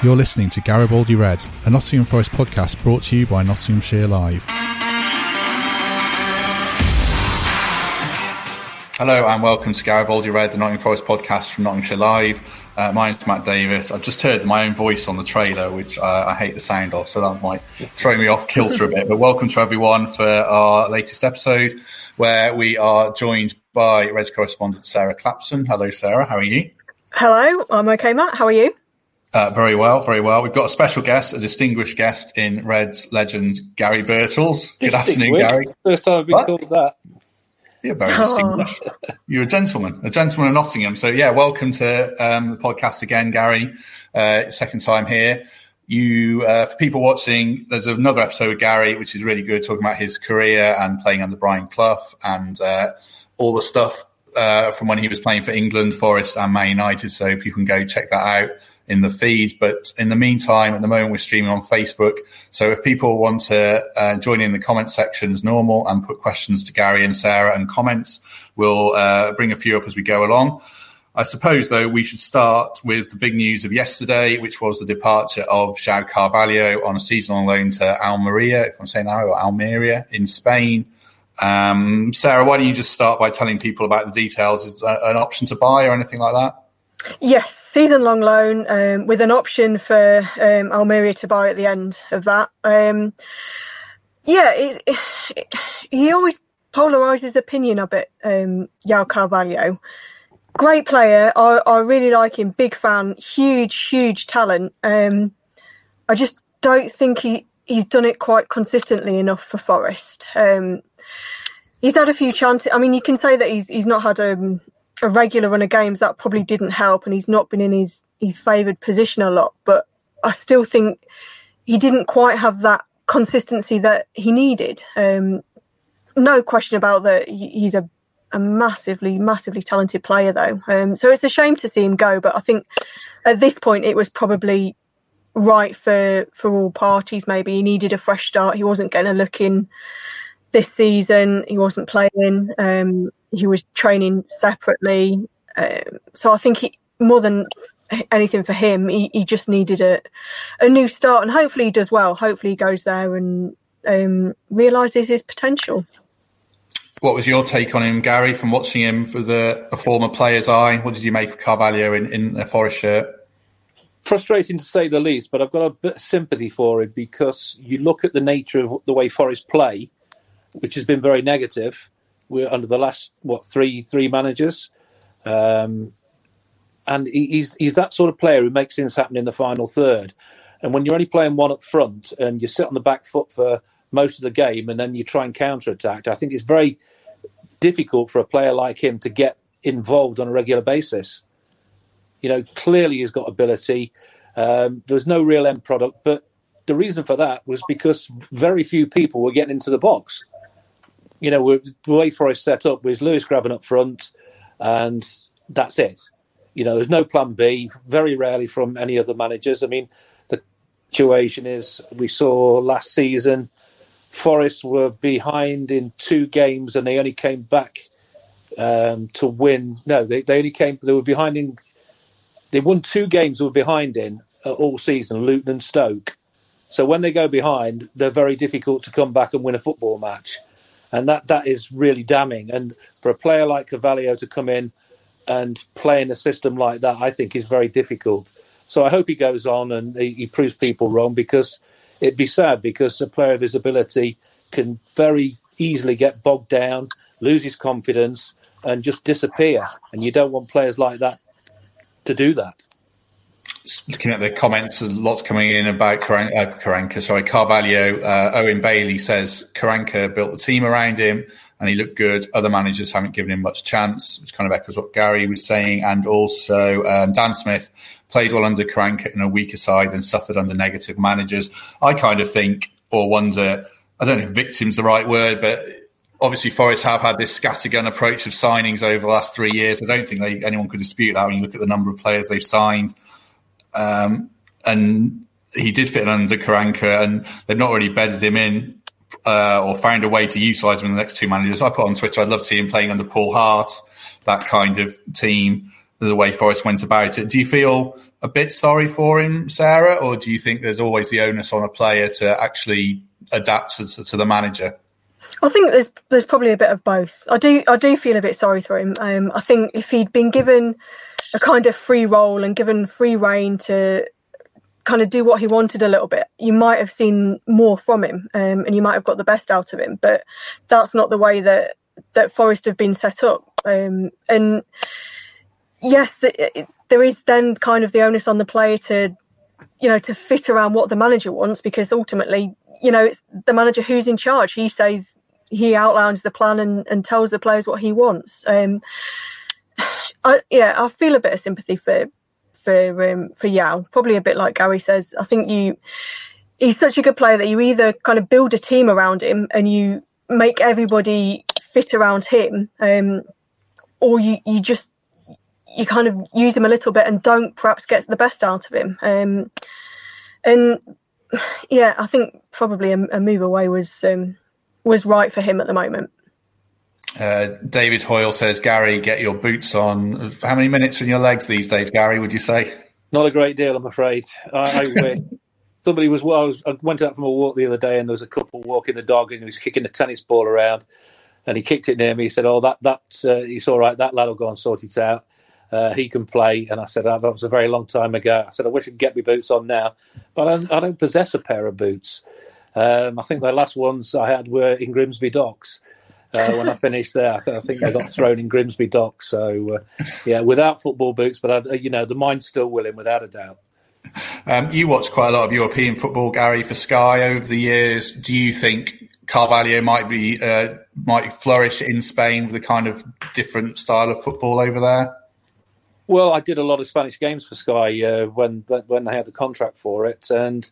You're listening to Garibaldi Red, a Nottingham Forest podcast brought to you by Nottinghamshire Live. Hello and welcome to Garibaldi Red, the Nottingham Forest podcast from Nottinghamshire Live. Uh, my name's Matt Davis. I've just heard my own voice on the trailer, which uh, I hate the sound of, so that might throw me off kilter a bit. But welcome to everyone for our latest episode, where we are joined by Reds correspondent Sarah Clapson. Hello, Sarah. How are you? Hello, I'm okay, Matt. How are you? Uh, very well, very well. We've got a special guest, a distinguished guest in Reds legend Gary Birtles. Good afternoon, Gary. First time I've been What? called that. You're very distinguished. You're a gentleman, a gentleman of Nottingham. So yeah, welcome to um, the podcast again, Gary. Uh, second time here. You, uh, for people watching, there's another episode with Gary, which is really good, talking about his career and playing under Brian Clough and uh, all the stuff uh, from when he was playing for England, Forest, and Man United. So people can go check that out in the feed. But in the meantime, at the moment, we're streaming on Facebook. So if people want to uh, join in the comment sections normal and put questions to Gary and Sarah and comments, we'll uh, bring a few up as we go along. I suppose, though, we should start with the big news of yesterday, which was the departure of João Carvalho on a seasonal loan to Almeria, if I'm saying that or Almeria in Spain. Um, Sarah, why don't you just start by telling people about the details? Is an option to buy or anything like that? Yes, season long loan um, with an option for um, Almeria to buy at the end of that. Um, yeah, it's, it, he always polarises opinion a bit, um, João Carvalho. Great player. I, I really like him. Big fan. Huge, huge talent. Um, I just don't think he, he's done it quite consistently enough for Forest. Um, he's had a few chances. I mean, you can say that he's he's not had um, a regular run of games. That probably didn't help, and he's not been in his his favoured position a lot. But I still think he didn't quite have that consistency that he needed. Um, no question about that. He's a a massively, massively talented player, though. Um, so it's a shame to see him go. But I think at this point, it was probably right for for all parties. Maybe he needed a fresh start. He wasn't getting a look in this season. He wasn't playing. Um, he was training separately. Um, so I think he, more than anything for him, he, he just needed a a new start, and hopefully he does well. Hopefully he goes there and um, realizes his potential. What was your take on him, Gary, from watching him for the a former player's eye? What did you make of Carvalho in, in a Forest shirt? Frustrating to say the least, but I've got a bit of sympathy for him because you look at the nature of the way Forest play, which has been very negative. We're under the last what three three managers, um, and he, he's he's that sort of player who makes things happen in the final third. And when you're only playing one up front and you sit on the back foot for most of the game, and then you try and counter attack, I think it's very difficult for a player like him to get involved on a regular basis. You know, clearly he's got ability. Um, there's no real end product, but the reason for that was because very few people were getting into the box. You know, we're, the way Forest set up was Lewis Grabban up front, and that's it. You know, there's no plan B. Very rarely from any other managers. I mean, the situation is we saw last season Forest were behind in two games, and they only came back um, to win. No, they, they only came. They were behind in. They won two games. Were behind in uh, all season. Luton and Stoke. So when they go behind, they're very difficult to come back and win a football match, and that that is really damning. And for a player like Carvalho to come in and play in a system like that, I think is very difficult. So I hope he goes on and he, he proves people wrong because it'd be sad because a player of his ability can very easily get bogged down, lose his confidence, and just disappear. And you don't want players like that to do that. Looking at the comments, lots coming in about Karan- uh, Karanka, sorry, Carvalho. Uh, Owen Bailey says Karanka built the team around him and he looked good. Other managers haven't given him much chance, which kind of echoes what Gary was saying. And also, um, Dan Smith played well under Karanka in a weaker side and suffered under negative managers. I kind of think or wonder, I don't know if victim's the right word, but obviously Forest have had this scattergun approach of signings over the last three years. I don't think they, anyone could dispute that when you look at the number of players they've signed. Um, and he did fit under Karanka, and they've not really bedded him in uh, or found a way to utilise him in the next two managers. I put on Twitter, I'd love to see him playing under Paul Hart, that kind of team, the way Forest went about it. Do you feel a bit sorry for him, Sarah, or do you think there's always the onus on a player to actually adapt to, to the manager? I think there's there's probably a bit of both. I do I do feel a bit sorry for him. Um, I think if he'd been given a kind of free role and given free reign to kind of do what he wanted a little bit, you might have seen more from him, um, and you might have got the best out of him. But that's not the way that that Forest have been set up. Um, and yes, the, it, there is then kind of the onus on the player to, you know, to fit around what the manager wants, because ultimately, you know, it's the manager who's in charge. He says he outlines the plan and, and tells the players what he wants. Um, I, yeah, I feel a bit of sympathy for for um, for João. Probably a bit like Gary says. I think you he's such a good player that you either kind of build a team around him and you make everybody fit around him, um, or you you just you kind of use him a little bit and don't perhaps get the best out of him. Um, and yeah, I think probably a, a move away was um, was right for him at the moment. Uh, David Hoyle says, Gary, get your boots on. How many minutes in your legs these days, Gary, would you say? Not a great deal, I'm afraid. I, I somebody was, well, I, was, I went out from a walk the other day and there was a couple walking the dog and he was kicking a tennis ball around and he kicked it near me. He said, Oh, that that's uh, it's all right. That lad will go and sort it out. Uh, he can play. And I said, oh, That was a very long time ago. I said, I wish I could get my boots on now, but I don't, I don't possess a pair of boots. Um, I think the last ones I had were in Grimsby Docks. Uh, when I finished there, I, th- I, think I got thrown in Grimsby Docks. So, uh, yeah, without football boots, but I, you know, the mind's still willing, without a doubt. Um, you watched quite a lot of European football, Gary, for Sky over the years. Do you think Carvalho might be uh, might flourish in Spain with a kind of different style of football over there? Well, I did a lot of Spanish games for Sky uh, when when they had the contract for it, and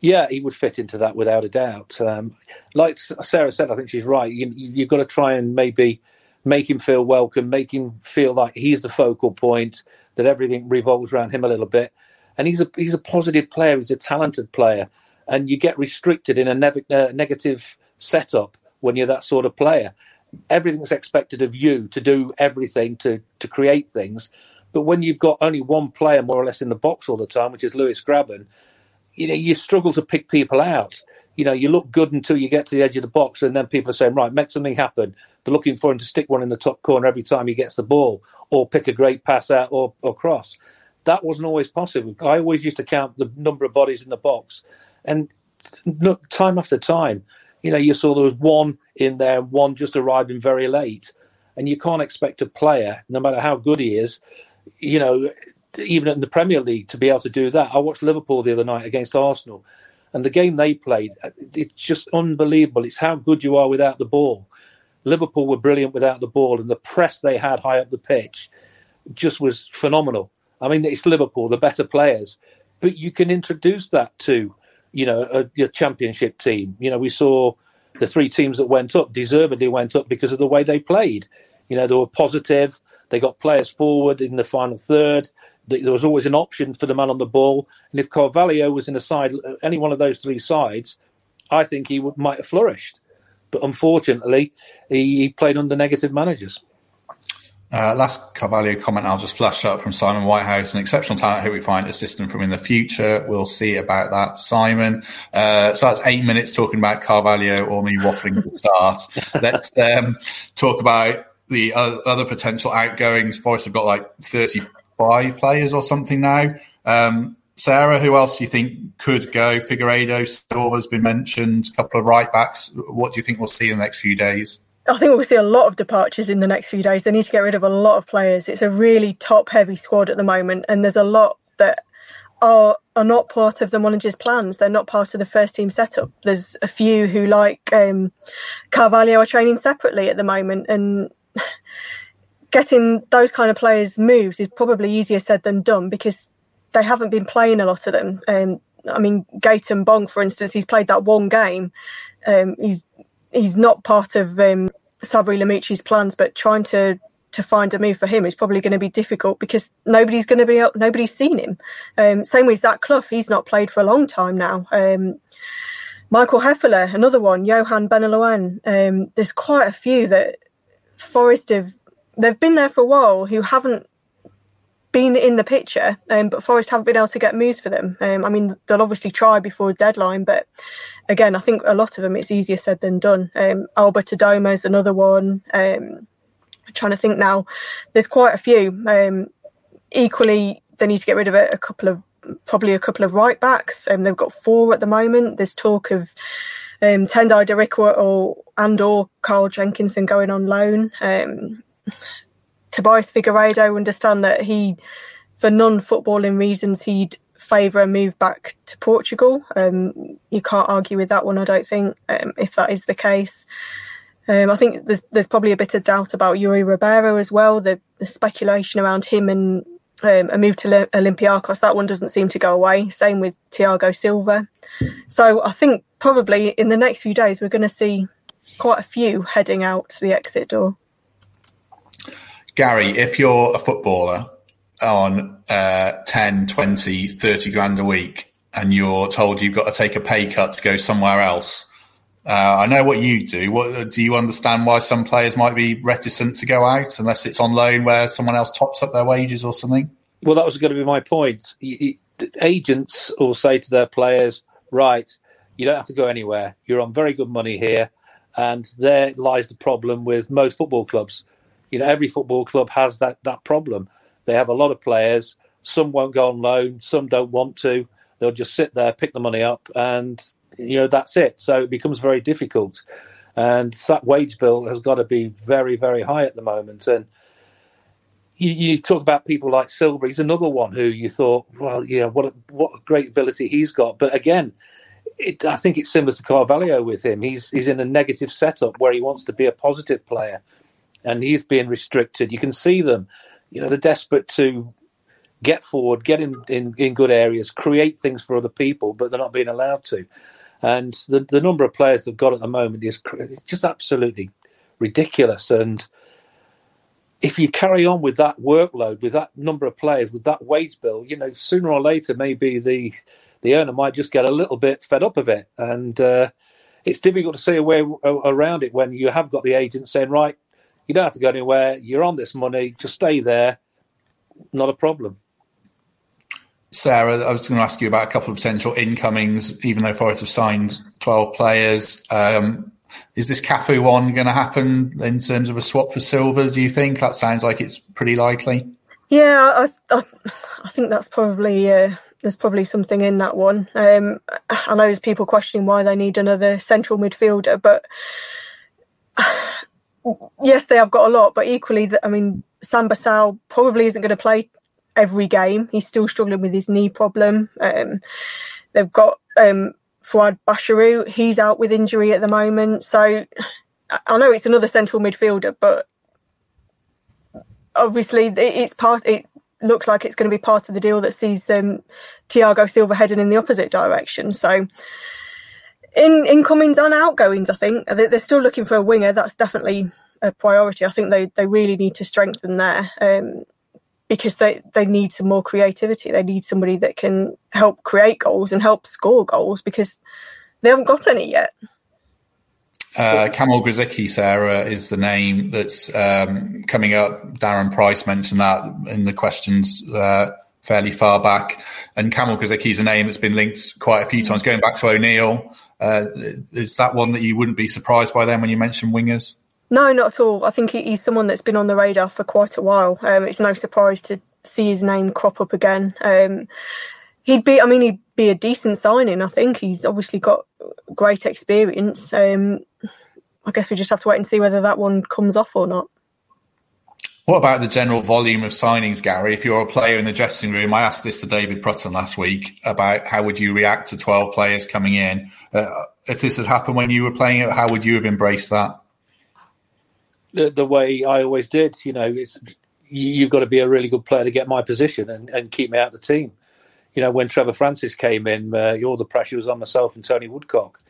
yeah, he would fit into that without a doubt. Um, like Sarah said, I think she's right. You, you've got to try and maybe make him feel welcome, make him feel like he's the focal point, that everything revolves around him a little bit. And he's a he's a positive player. He's a talented player, and you get restricted in a uh, negative setup when you're that sort of player. Everything's expected of you to do everything to to create things, but when you've got only one player more or less in the box all the time, which is Lewis Grabban, you know, you struggle to pick people out. You know, you look good until you get to the edge of the box, and then people are saying, right, make something happen. They're looking for him to stick one in the top corner every time he gets the ball, or pick a great pass out or, or cross. That wasn't always possible. I always used to count the number of bodies in the box, and look, time after time, you know, you saw there was one in there, one just arriving very late, and you can't expect a player, no matter how good he is, you know, even in the Premier League to be able to do that. I watched Liverpool the other night against Arsenal, and the game they played, uh, it's just unbelievable. It's how good you are without the ball. Liverpool were brilliant without the ball, and the press they had high up the pitch just was phenomenal. I mean, it's Liverpool, the better players, but you can introduce that to, you know, a, your championship team. You know, we saw the three teams that went up deservedly went up because of the way they played. You know, they were positive. They got players forward in the final third there was always an option for the man on the ball. And if Carvalho was in a side, any one of those three sides, I think he would, might have flourished. But unfortunately, he, he played under negative managers. Uh, last Carvalho comment I'll just flash up from Simon Whitehouse. An exceptional talent. Who we find a system from in the future. We'll see about that, Simon. Uh, so that's eight minutes talking about Carvalho or me waffling at the start. Let's um, talk about the other potential outgoings. Forest have got like 30 five players or something now. Um, Sarah, who else do you think could go? Figueiredo still has been mentioned. A couple of right backs. What do you think we'll see in the next few days? I think we'll see a lot of departures in the next few days. They need to get rid of a lot of players. It's a really top heavy squad at the moment, and there's a lot that are are not part of the manager's plans. They're not part of the first team setup. There's a few who, like um, Carvalho, are training separately at the moment, and getting those kind of players moves is probably easier said than done because they haven't been playing a lot of them. Um, I mean, Gaëtan Bong, for instance, he's played that one game. Um, he's he's not part of um, Sabri Lamouchi's plans, but trying to to find a move for him is probably going to be difficult because nobody's going to be nobody's seen him. Um, same with Zach Clough, he's not played for a long time now. Um, Michael Hefele, another one, Yohan Benalouane. Um, there's quite a few that Forest have they've been there for a while who haven't been in the picture, um, but Forest haven't been able to get moves for them. Um, I mean, they'll obviously try before a deadline, but again, I think a lot of them it's easier said than done. Um, Albert Adomah is another one. Um, I'm trying to think now. There's quite a few. Um, equally, they need to get rid of a, a couple of probably a couple of right backs. Um, they've got four at the moment. There's talk of um, Tendai Darikwa or and or Carl Jenkinson going on loan. Um, Tobias Figueiredo understand that he, for non-footballing reasons, he'd favour a move back to Portugal. Um, you can't argue with that one, I don't think, um, if that is the case. Um, I think there's there's probably a bit of doubt about Yuri Ribeiro as well. The the speculation around him and um, a move to Olympiacos that one doesn't seem to go away. Same with Tiago Silva. So I think probably in the next few days we're going to see quite a few heading out the exit door. Gary, if you're a footballer on uh, 10, 20, 30 grand a week and you're told you've got to take a pay cut to go somewhere else, uh, I know what you do. What do you understand why some players might be reticent to go out unless it's on loan where someone else tops up their wages or something? Well, that was going to be my point. Agents will say to their players, "Right, you don't have to go anywhere. You're on very good money here." And there lies the problem with most football clubs you know, every football club has that that problem. They have a lot of players. Some won't go on loan. Some don't want to. They'll just sit there, pick the money up, and you know that's it. So it becomes very difficult. And that wage bill has got to be very, very high at the moment. And you, you, talk about people like Silva. He's another one who you thought, well, yeah, what a, what a great ability he's got. But again, it, I think it's similar to Carvalho with him. He's he's in a negative setup where he wants to be a positive player and he's being restricted. You can see them, you know, they're desperate to get forward, get in, in, in good areas, create things for other people, but they're not being allowed to. And the, the number of players they've got at the moment is just absolutely ridiculous. And if you carry on with that workload, with that number of players, with that wage bill, you know, sooner or later, maybe the the owner might just get a little bit fed up of it. And uh, it's difficult to see a way around it when you have got the agent saying, right, you don't have to go anywhere. You're on this money. Just stay there. Not a problem. Sarah, I was going to ask you about a couple of potential incomings, even though Forest have signed 12 players. Um, is this Cafu one going to happen in terms of a swap for Silva, do you think? That sounds like it's pretty likely. Yeah, I, I, I think that's probably, uh, there's probably something in that one. Um, I know there's people questioning why they need another central midfielder, but yes, they have got a lot, but equally, I mean, Samba Sow probably isn't going to play every game. He's still struggling with his knee problem. Um, they've got um, Fouad Bachirou. He's out with injury at the moment. So I know it's another central midfielder, but obviously it's part. It looks like it's going to be part of the deal that sees um, Tiago Silva heading in the opposite direction. So in incomings and outgoings, I think they're still looking for a winger. That's definitely a priority. I think they, they really need to strengthen there um, because they, they need some more creativity. They need somebody that can help create goals and help score goals because they haven't got any yet. Uh, Kamil Grosicki, Sarah, is the name that's um, coming up. Darren Price mentioned that in the questions uh, fairly far back. And Kamil Grosicki is a name that's been linked quite a few times, going back to O'Neill. Uh, is that one that you wouldn't be surprised by then when you mention wingers? No, not at all. I think he's someone that's been on the radar for quite a while. Um, it's no surprise to see his name crop up again. Um, he'd be, I mean, he'd be a decent signing. I think he's obviously got great experience. Um, I guess we just have to wait and see whether that one comes off or not. What about the general volume of signings, Gary? If you're a player in the dressing room, I asked this to David Prutton last week about how would you react to 12 players coming in. Uh, if this had happened when you were playing it, how would you have embraced that? The, the way I always did, you know, it's you've got to be a really good player to get my position and, and keep me out of the team. You know, when Trevor Francis came in, uh, all the pressure was on myself and Tony Woodcock.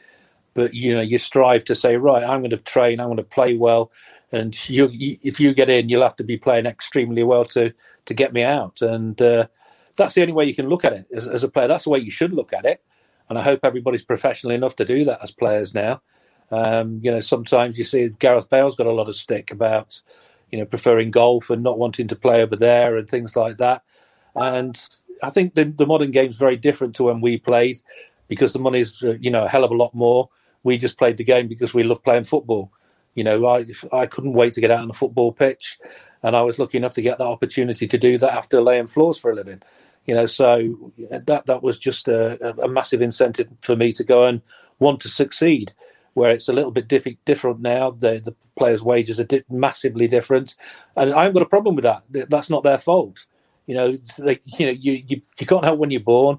But you know, you strive to say, right, I'm going to train, I'm going to play well, and you, you, if you get in, you'll have to be playing extremely well to to get me out. And uh, that's the only way you can look at it as, as, a player. That's the way you should look at it. And I hope everybody's professional enough to do that as players now. Um, you know, sometimes you see Gareth Bale's got a lot of stick about, you know, preferring golf and not wanting to play over there and things like that. And I think the, the modern game's very different to when we played because the money's, uh, you know, a hell of a lot more. We just played the game because we love playing football. You know, I I couldn't wait to get out on the football pitch, and I was lucky enough to get that opportunity to do that after laying floors for a living. You know, so that that was just a, a massive incentive for me to go and want to succeed. Where it's a little bit diff- different now, the, the players' wages are di- massively different, and I haven't got a problem with that. That's not their fault. You know, you know, you, you you can't help when you're born.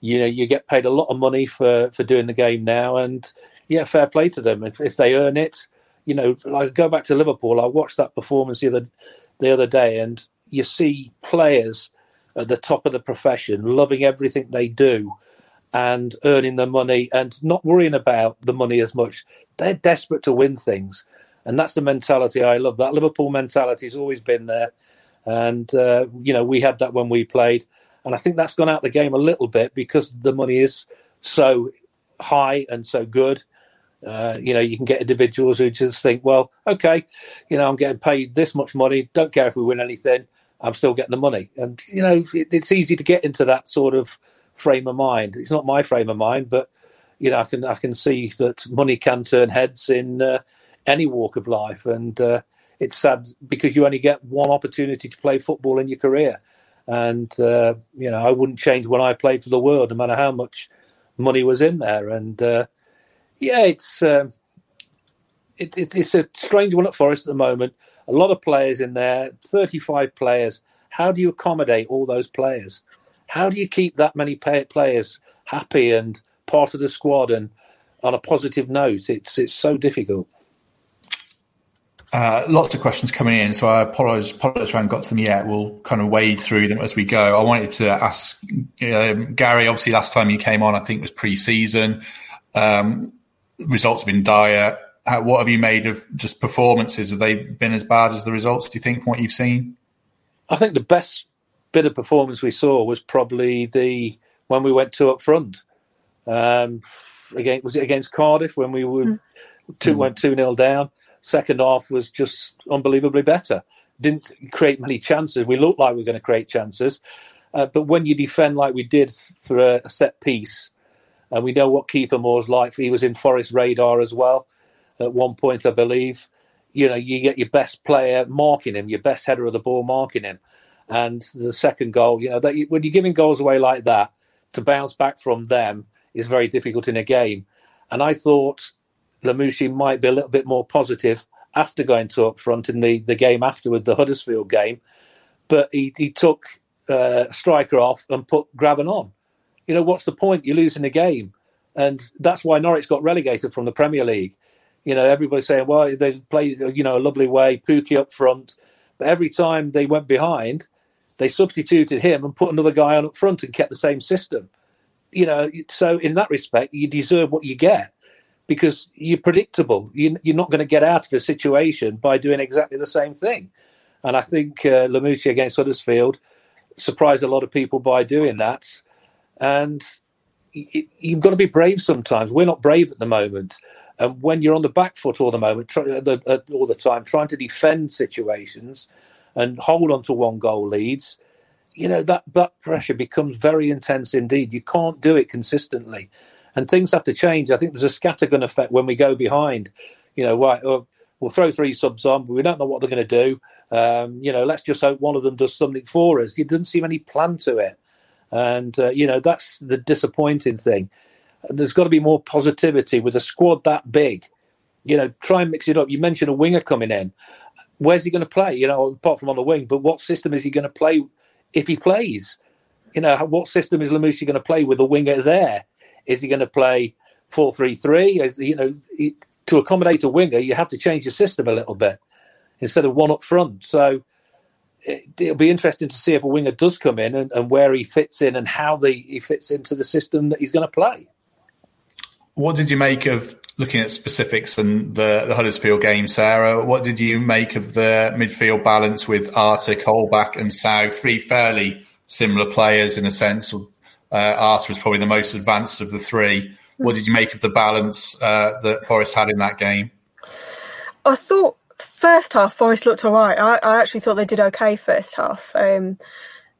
You know, you get paid a lot of money for for doing the game now, and yeah, fair play to them. If, if they earn it, you know, I go back to Liverpool. I watched that performance the other the other day, and you see players at the top of the profession loving everything they do and earning the money and not worrying about the money as much. They're desperate to win things, and that's the mentality I love. That Liverpool mentality has always been there, and uh, you know we had that when we played, and I think that's gone out the game a little bit because the money is so high and so good uh, you know, you can get individuals who just think, well, okay, you know, I'm getting paid this much money. Don't care if we win anything. I'm still getting the money. And, you know, it, it's easy to get into that sort of frame of mind. It's not my frame of mind, but, you know, I can, I can see that money can turn heads in uh, any walk of life. And uh, it's sad because you only get one opportunity to play football in your career. And, uh, you know, I wouldn't change when I played for the world, no matter how much money was in there. And, uh, yeah, it's um, it, it, it's a strange one at Forest at the moment. A lot of players in there, 35 players. How do you accommodate all those players? How do you keep that many players happy and part of the squad and on a positive note? It's it's so difficult. Uh, lots of questions coming in, so I apologize if I haven't got to them yet. We'll kind of wade through them as we go. I wanted to ask uh, Gary, obviously, last time you came on, I think was pre season. Um, results have been dire. How, what have you made of just performances? Have they been as bad as the results? Do you think from what you've seen? I think the best bit of performance we saw was probably the when we went two up front. Um, again, was it against Cardiff when we were mm. two went two nil down? Second half was just unbelievably better. Didn't create many chances. We looked like we were going to create chances, uh, but when you defend like we did for a, a set piece, and we know what Kiefer Moore's like. He was in Forest radar as well at one point, I believe. You know, you get your best player marking him, your best header of the ball marking him. And the second goal, you know, that when you're giving goals away like that, to bounce back from them is very difficult in a game. And I thought Lamouchi might be a little bit more positive after going to up front in the, the game afterward, the Huddersfield game. But he, he took uh, striker off and put Grabban on you know, what's the point? You're losing the game. And that's why Norwich got relegated from the Premier League. You know, everybody's saying, well, they played, you know, a lovely way, Pukki up front. But every time they went behind, they substituted him and put another guy on up front and kept the same system. You know, so in that respect, you deserve what you get because you're predictable. You're not going to get out of a situation by doing exactly the same thing. And I think uh, Lamouchi against Huddersfield surprised a lot of people by doing that. And you've got to be brave sometimes. We're not brave at the moment. And when you're on the back foot all the moment, all the time, trying to defend situations and hold on to one goal leads, you know that that pressure becomes very intense indeed. You can't do it consistently, and things have to change. I think there's a scattergun effect when we go behind. You know, right? We'll throw three subs on, but we don't know what they're going to do. Um, you know, let's just hope one of them does something for us. There doesn't seem any plan to it. And, uh, you know, that's the disappointing thing. There's got to be more positivity with a squad that big. You know, try and mix it up. You mentioned a winger coming in. where's he going to play? You know, apart from on the wing, but what system is he going to play if he plays? You know, what system is Lamouchi going to play with a winger there? Is he going to play four three three? You know, to accommodate a winger, you have to change your system a little bit instead of one up front. So it, will be interesting to see if a winger does come in and, and where he fits in and how the, he fits into the system that he's going to play. What did you make of looking at specifics and the, the Huddersfield game, Sarah? What did you make of the midfield balance with Arter, Colback, and Sow? Three fairly similar players in a sense. Uh, Arter was probably the most advanced of the three. What did you make of the balance uh, that Forest had in that game? I thought first half Forest looked all right. I, I actually thought they did okay first half. Um,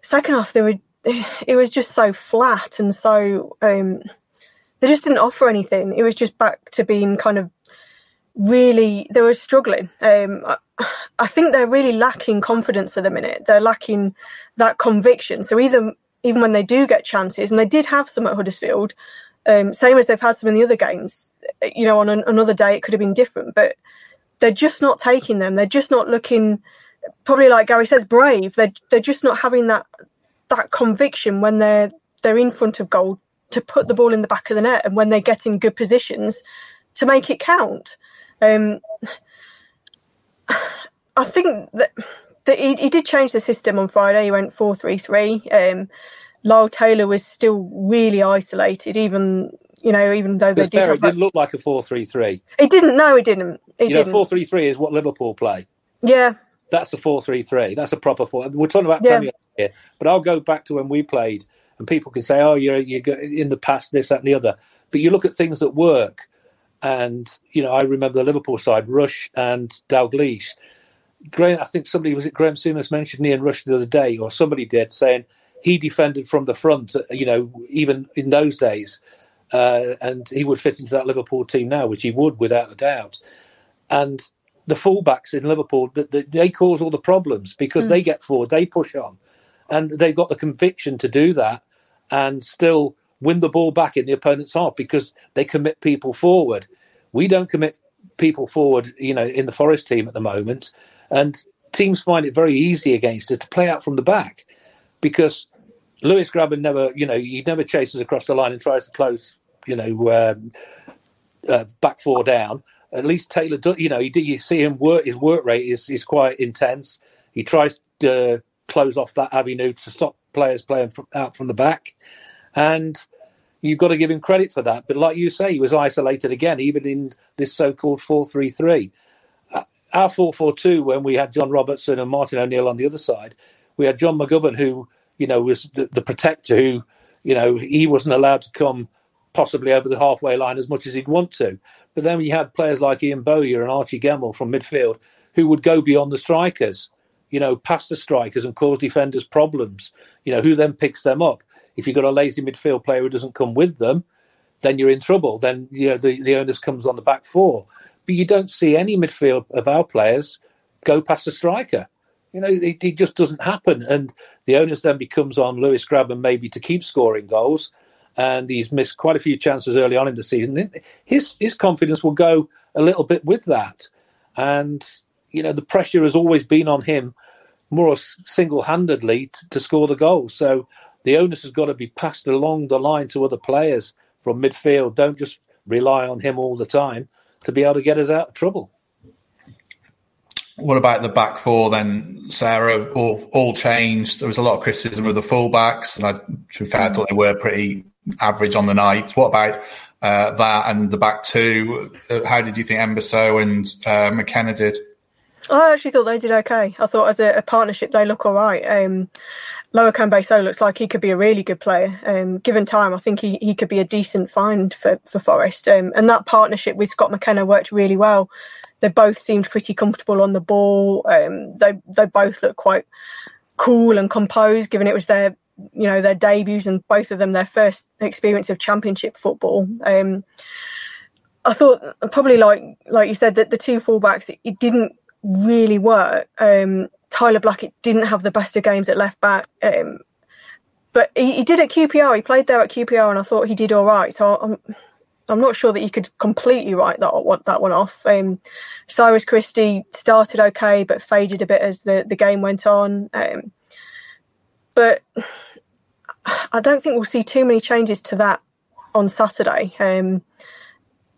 second half they were it was just so flat and so um, they just didn't offer anything. It was just back to being kind of really they were struggling. Um, I, I think they're really lacking confidence at the minute. They're lacking that conviction. So either even when they do get chances, and they did have some at Huddersfield, um, same as they've had some in the other games. You know, on an, another day it could have been different, but they're just not taking them. They're just not looking, probably like Gary says, brave. They're they're just not having that that conviction when they're they're in front of goal to put the ball in the back of the net and when they get in good positions to make it count. Um, I think that, that he, he, did change the system on Friday. He went four three three. Um, Lyle Taylor was still really isolated, even you know, even though they did. Have, it didn't look like a four three three. It didn't. No, it didn't. It you know, four three three is what Liverpool play. Yeah. That's a four three three. That's a proper four. We're talking about yeah. Premier here, but I'll go back to when we played, and people can say, "Oh, you're you in the past, this, that, and the other." But you look at things that work, and you know, I remember the Liverpool side, Rush and Dalglish. Graham, I think somebody was it Graeme Souness mentioned Ian Rush the other day, or somebody did, saying he defended from the front. You know, even in those days, uh, and he would fit into that Liverpool team now, which he would without a doubt. And the fullbacks in Liverpool, the, the, they cause all the problems because mm. they get forward, they push on, and they've got the conviction to do that and still win the ball back in the opponent's half because they commit people forward. We don't commit people forward, you know, in the Forest team at the moment, and teams find it very easy against us to play out from the back because Lewis Grabban never, you know, he never chases across the line and tries to close, you know, um, uh, back four down. At least Taylor, do, you know, you, you see him work. His work rate is is quite intense. He tries to close off that avenue to stop players playing from, out from the back, and you've got to give him credit for that. But like you say, he was isolated again, even in this so-called four-three-three. Uh, our four-four-two, when we had John Robertson and Martin O'Neill on the other side, we had John McGovern who you know, was the, the protector who, you know, he wasn't allowed to come possibly over the halfway line as much as he'd want to. But then you had players like Ian Bowyer and Archie Gemmill from midfield who would go beyond the strikers, you know, past the strikers and cause defenders problems. You know, who then picks them up? If you've got a lazy midfield player who doesn't come with them, then you're in trouble. Then you know the, the onus comes on the back four. But you don't see any midfield of our players go past the striker. You know, it, it, just doesn't happen. And the onus then becomes on Lewis Grabban maybe to keep scoring goals. And he's missed quite a few chances early on in the season. His his confidence will go a little bit with that. And, you know, the pressure has always been on him more single handedly to, to score the goals. So the onus has got to be passed along the line to other players from midfield. Don't just rely on him all the time to be able to get us out of trouble. What about the back four then, Sarah? All, all changed. There was a lot of criticism of the fullbacks, and I, to be fair, I thought they were pretty average on the night. What about uh, that and the back two? Uh, how did you think Mbe Soh and uh, McKenna did? I actually thought they did okay. I thought as a, a partnership they look all right. Um, Loic Mbe Soh looks like he could be a really good player. Um, given time, I think he, he could be a decent find for, for Forest. Um, and that partnership with Scott McKenna worked really well they both seemed pretty comfortable on the ball. Um, they they both looked quite cool and composed, given it was their you know their debuts and both of them their first experience of championship football. Um, I thought probably like like you said that the two fullbacks it, it didn't really work. Um, Tyler Blackett didn't have the best of games at left back. Um, but he, he, did at QPR. He played there at QPR, and I thought he did all right. So I'm I'm not sure that you could completely write that that one off. Um, Cyrus Christie started okay, but faded a bit as the, the game went on. Um, but I don't think we'll see too many changes to that on Saturday. Um,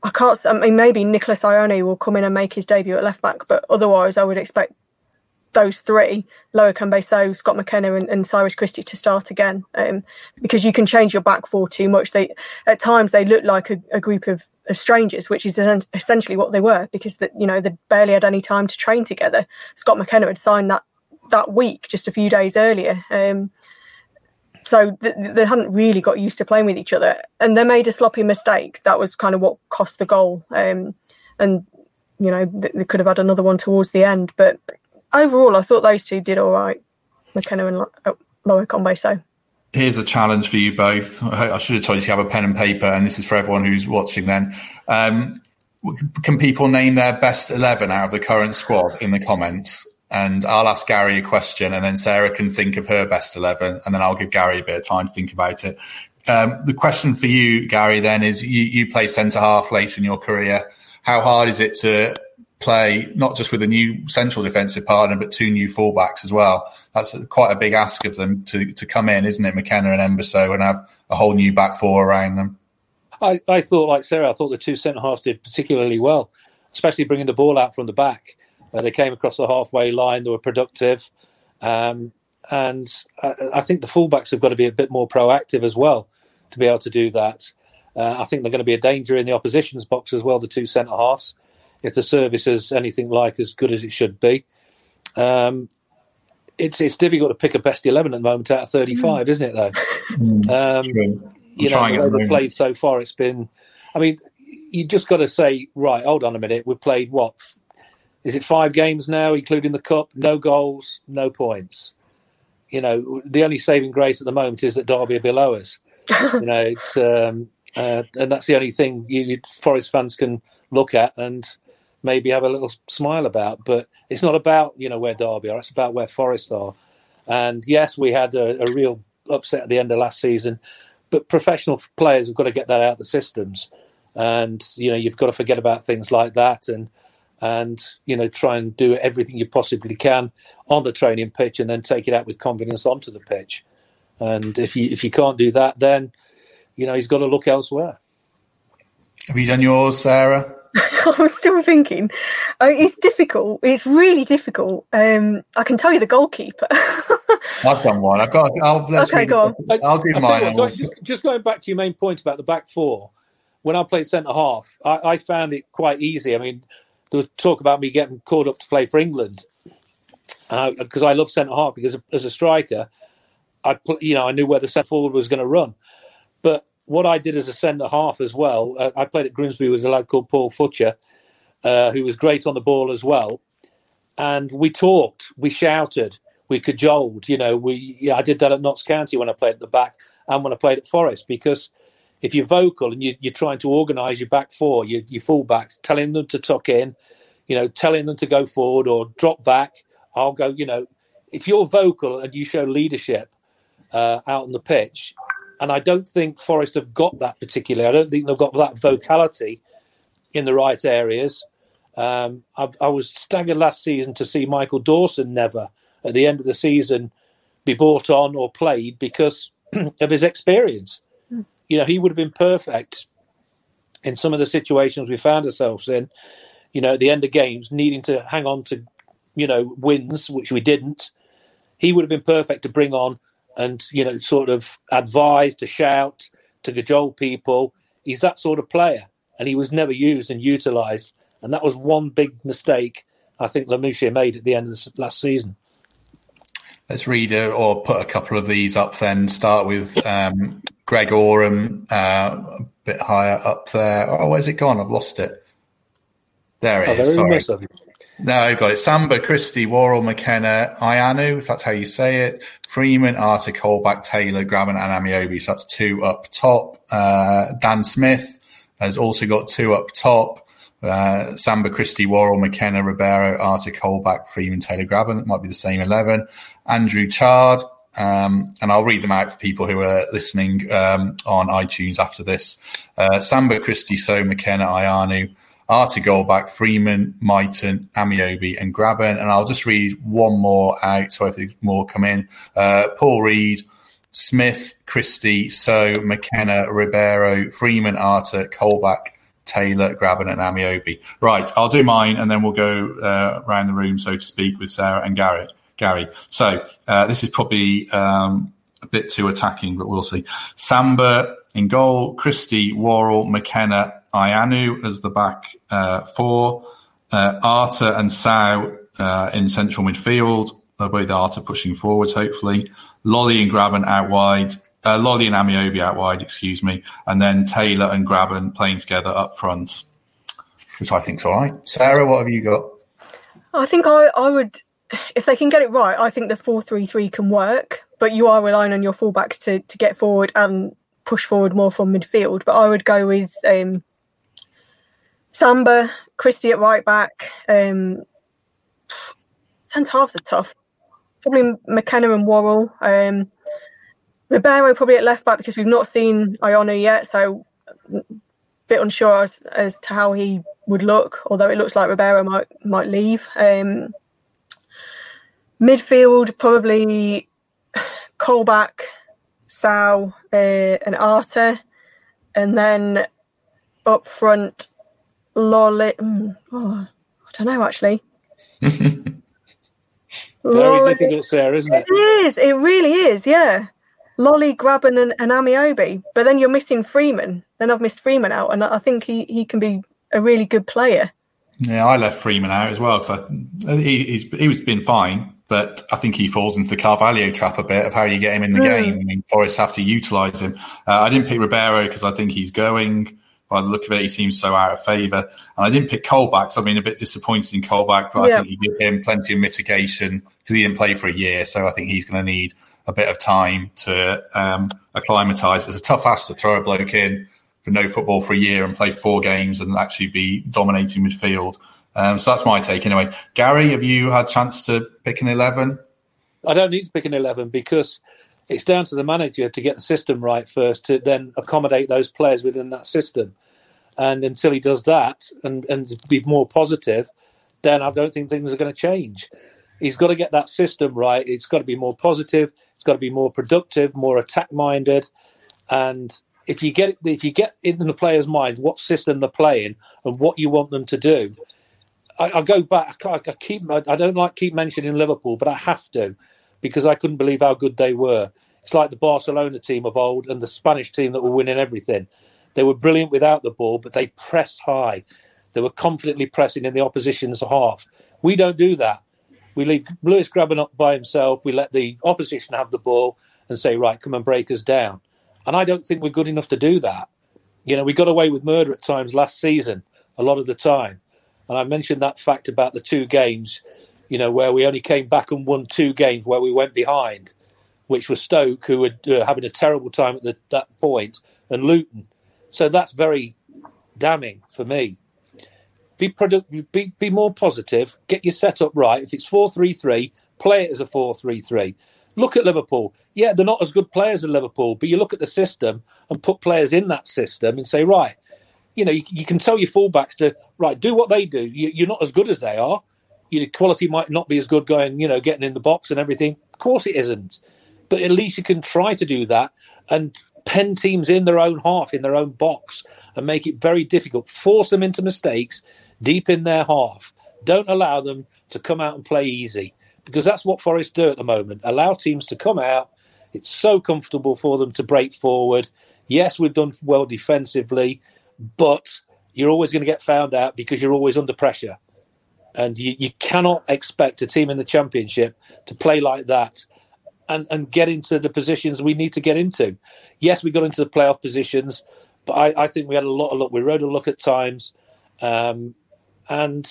I can't. I mean, maybe Nicholas Ioannou will come in and make his debut at left back, but otherwise, I would expect those three, Loic Mbe Soh, Scott McKenna, and, and, Cyrus Christie to start again, um, because you can change your back four too much. They at times they look like a, a group of, of, strangers, which is essentially what they were, because that you know they barely had any time to train together. Scott McKenna had signed that that week, just a few days earlier. Um, so th- they hadn't really got used to playing with each other, and they made a sloppy mistake. That was kind of what cost the goal. Um, and you know they could have had another one towards the end, but overall, I thought those two did all right. McKenna and oh, Loic Soh Here's a challenge for you both. I should have told you to have a pen and paper, and this is for everyone who's watching. Then, um, can people name their best eleven out of the current squad in the comments? And I'll ask Gary a question, and then Sarah can think of her best eleven, and then I'll give Gary a bit of time to think about it. Um, the question for you, Gary, then is: you, you play centre half late in your career. How hard is it to play not just with a new central defensive partner, but two new fullbacks as well. That's quite a big ask of them to, to come in, isn't it? McKenna and Mbe Soh and have a whole new back four around them. I, I thought, like Sarah, I thought the two centre halves did particularly well, especially bringing the ball out from the back. Uh, they came across the halfway line, they were productive. Um, and I, I, think the fullbacks have got to be a bit more proactive as well to be able to do that. Uh, I think they're going to be a danger in the opposition's box as well, the two centre halves if the service is anything like as good as it should be. Um, it's it's difficult to pick a best eleven at the moment out of thirty five, mm. isn't it? Though, mm, um, you know, they've played so far, it's been. I mean, you just got to say, right, hold on a minute. We've played what? Is it five games now, including the cup? No goals, no points. You know, the only saving grace at the moment is that Derby are below us. you know, it's um, uh, and that's the only thing you Forest fans can look at and maybe have a little smile about. But it's not about you know where Derby are; it's about where Forest are. And yes, we had a, a real upset at the end of last season, but professional players have got to get that out of the systems. And you know you've got to forget about things like that and and you know try and do everything you possibly can on the training pitch and then take it out with confidence onto the pitch. And if you if you can't do that, then you know he's got to look elsewhere. Have you done yours, Sarah? I'm still thinking. Uh, it's difficult. It's really difficult. Um, I can tell you the goalkeeper. I've done one. I've got. I'll, okay, go on. I'll do mine. What, just, just, going back to your main point about the back four. When I played centre half, I, I, found it quite easy. I mean, there was talk about me getting called up to play for England because I, I love centre half because as a striker, I you know I knew where the centre forward was going to run, but what I did as a centre half as well, uh, I played at Grimsby with a lad called Paul Futcher, uh, who was great on the ball as well. And we talked, we shouted, we cajoled. You know, we yeah, I did that at Notts County when I played at the back and when I played at Forest because if you're vocal and you, are trying to organise your back four, your, your full backs, telling them to tuck in, you know, telling them to go forward or drop back, I'll go. You know, if you're vocal and you show leadership uh, out on the pitch, and I don't think Forest have got that particularly. I don't think they've got that vocality in the right areas. Um, I, I, was staggered last season to see Michael Dawson never, at the end of the season, be brought on or played because of his experience. Mm. You know, he would have been perfect in some of the situations we found ourselves in. You know, at the end of games, needing to hang on to, you know, wins, which we didn't. He would have been perfect to bring on and you know sort of advise to shout to cajole people. He's that sort of player and he was never used and utilized. And that was one big mistake i think Lamouchi made at the end of the last season. Let's read it or put a couple of these up then. Start with um, greg oram uh, a bit higher up there. Oh where's it gone? I've lost it. There it oh, is. Sorry. No, I've got it. Samba, Christie, Worrall, McKenna, Ioannou, if that's how you say it. Freeman, Arter, Colback, Taylor, Grabban, and Ameobi. So that's two up top. Uh, Dan Smith has also got two up top. Uh, Samba, Christie, Worrall, McKenna, Ribeiro, Arter, Colback, Freeman, Taylor, Grabban. It might be the same 11. Andrew Chard, um, and I'll read them out for people who are listening um, on iTunes after this. Uh, Samba, Christie, Soh, McKenna, Ioannou, Arter Colback, Freeman, Mighten, Ameobi, and Grabban. And I'll just read one more out, so I think more come in. Uh, Paul Reed, Smith, Christie, Soh, McKenna, Ribeiro, Freeman, Arter, Colback, Taylor, Grabban, and Ameobi. Right, I'll do mine, and then we'll go uh, around the room, so to speak, with Sarah and Gary. Gary. Soh uh, this is probably um, a bit too attacking, but we'll see. Samba in goal, Christie, Worrall, McKenna, Ioannou as the back uh, four, uh, Arter and Sow uh, in central midfield, both Arter pushing forwards, hopefully. Lolley and Grabban out wide. Uh, Lolley and Ameobi out wide, excuse me, and then Taylor and Grabban playing together up front, which I think's all right. Sarah, what have you got? I think I, I would if they can get it right, I think the four three three can work. But you are relying on your fullbacks to to get forward and push forward more from midfield. But I would go with um, Samba, Christie at right back. Um, centre halves are tough. Probably McKenna and Worrall. Um, Ribeiro probably at left back because we've not seen Ioannou yet, so a bit unsure as, as to how he would look. Although it looks like Ribeiro might might leave. Um, Midfield, probably Colback, Sow, uh, and Arter. And then up front, Lolley. Mm, oh, I don't know, actually. Very difficult, Sarah, isn't it? It is. It really is, yeah. Lolley, Grabban, and, and Ameobi. But then you're missing Freeman. Then I've missed Freeman out, and I think he, he can be a really good player. Yeah, I left Freeman out as well because he, he's, he was been fine, but I think he falls into the Carvalho trap a bit of how you get him in the mm. game. I mean, Forest have to utilise him. Uh, I didn't pick Ribeiro because I think he's going. By the look of it, he seems so out of favour. And I didn't pick Colback, so I've been a bit disappointed in Colback, but yeah. I think he give him plenty of mitigation because he didn't play for a year. So I think he's going to need a bit of time to um, acclimatise. It's a tough ask to throw a bloke in for no football for a year and play four games and actually be dominating midfield. Um, so that's my take anyway. Gary, have you had a chance to pick an 11? I don't need to pick an 11 because it's down to the manager to get the system right first to then accommodate those players within that system. And until he does that and, and be more positive, then I don't think things are going to change. He's got to get that system right. It's got to be more positive. It's got to be more productive, more attack minded. And if you get if you get in the player's mind what system they're playing and what you want them to do, I, I go back. I, I keep. I, I don't like keep mentioning Liverpool, but I have to because I couldn't believe how good they were. It's like the Barcelona team of old and the Spanish team that were winning everything. They were brilliant without the ball, but they pressed high. They were confidently pressing in the opposition's half. We don't do that. We leave Lewis Grabban up by himself. We let the opposition have the ball and say, right, come and break us down. And I don't think we're good enough to do that. You know, we got away with murder at times last season, a lot of the time. And I mentioned that fact about the two games, you know, where we only came back and won two games where we went behind, which was Stoke, who were uh, having a terrible time at the, that point, and Luton. So that's very damning for me. Be, product, be, be more positive, get your setup right. If it's 4 3 3, play it as a 4 3 3. Look at Liverpool. Yeah, they're not as good players as Liverpool, but you look at the system and put players in that system and say, right, you know, you, you, can tell your fullbacks to right do what they do. You, are not as good as they are. Your quality might not be as good going, you know, getting in the box and everything. Of course, it isn't. But at least you can try to do that and pen teams in their own half, in their own box, and make it very difficult. Force them into mistakes deep in their half. Don't allow them to come out and play easy because that's what Forest do at the moment. Allow teams to come out. It's so comfortable for them to break forward. Yes, we've done well defensively, but you're always going to get found out because you're always under pressure. And you, you cannot expect a team in the championship to play like that and, and get into the positions we need to get into. Yes, we got into the playoff positions, but I, I think we had a lot of luck. We rode a luck at times. Um, and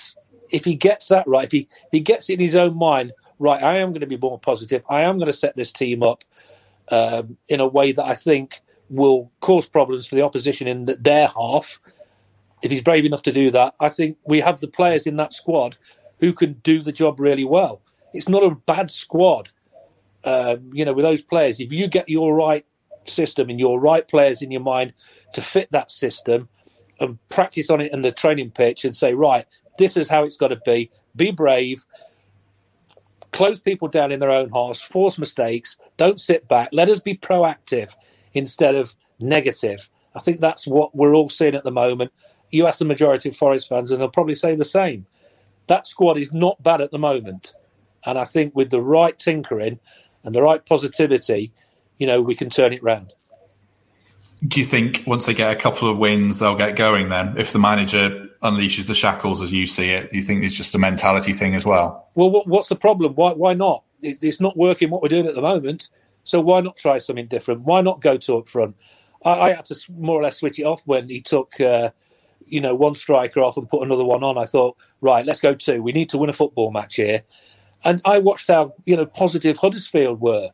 if he gets that right, if he, if he gets it in his own mind, right, I am going to be more positive. I am going to set this team up um, in a way that I think will cause problems for the opposition in their half. If he's brave enough to do that, I think we have the players in that squad who can do the job really well. It's not a bad squad. um, you know, with those players, if you get your right system and your right players in your mind to fit that system and practice on it in the training pitch and say, right, this is how it's got to be. Be brave. Close people down in their own halves. Force mistakes. Don't sit back. Let us be proactive instead of negative. I think that's what we're all seeing at the moment. You ask the majority of Forest fans, and they'll probably say the same. That squad is not bad at the moment. And I think with the right tinkering and the right positivity, you know, we can turn it round. Do you think once they get a couple of wins, they'll get going then? If the manager unleashes the shackles as you see it, do you think it's just a mentality thing as well? Well, what's the problem? Why, why not? It's not working what we're doing at the moment. So why not try something different? Why not go to up front? I, I had to more or less switch it off when he took, uh, you know, one striker off and put another one on. I thought, right, let's go two. We need to win a football match here. And I watched how, you know, positive Huddersfield were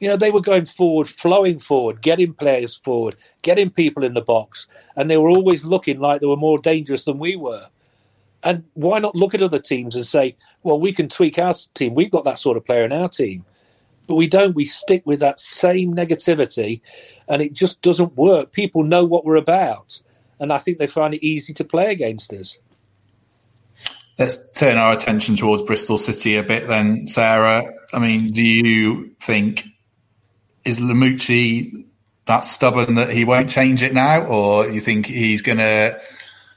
you know, they were going forward, flowing forward, getting players forward, getting people in the box, and they were always looking like they were more dangerous than we were. And why not look at other teams and say, well, we can tweak our team. We've got that sort of player in our team. But we don't. We stick with that same negativity, and it just doesn't work. People know what we're about, and I think they find it easy to play against us. Let's turn our attention towards Bristol City a bit then, Sarah. I mean, do you think is Lamouchi that stubborn that he won't change it now, or you think he's going to?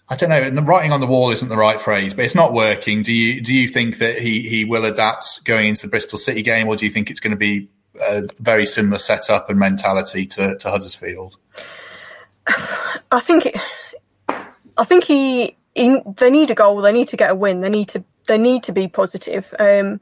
I don't know. Writing on the wall isn't the right phrase, but it's not working. Do you do you think that he he will adapt going into the Bristol City game, or do you think it's going to be a very similar setup and mentality to, to Huddersfield? I think it, I think he, he, they need a goal. They need to get a win. They need to they need to be positive. Um,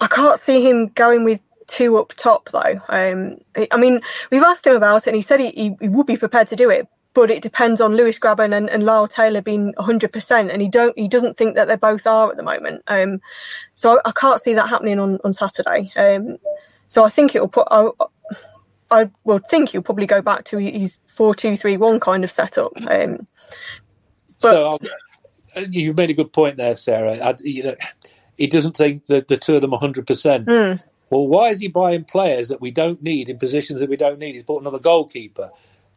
I can't see him going with two up top though. Um, I mean, we've asked him about it, and he said he, he would be prepared to do it, but it depends on Lewis Grabban and, and Lyle Taylor being 100%, and he don't he doesn't think that they both are at the moment. Um, so I, I, can't see that happening on on Saturday. Um, so I think it will put. I, I would think he'll probably go back to his four-two-three-one kind of setup. Um, but, so uh, you made a good point there, Sarah. I, you know, he doesn't think that the two of them hundred percent. Hmm. Well, why is he buying players that we don't need in positions that we don't need? He's bought another goalkeeper.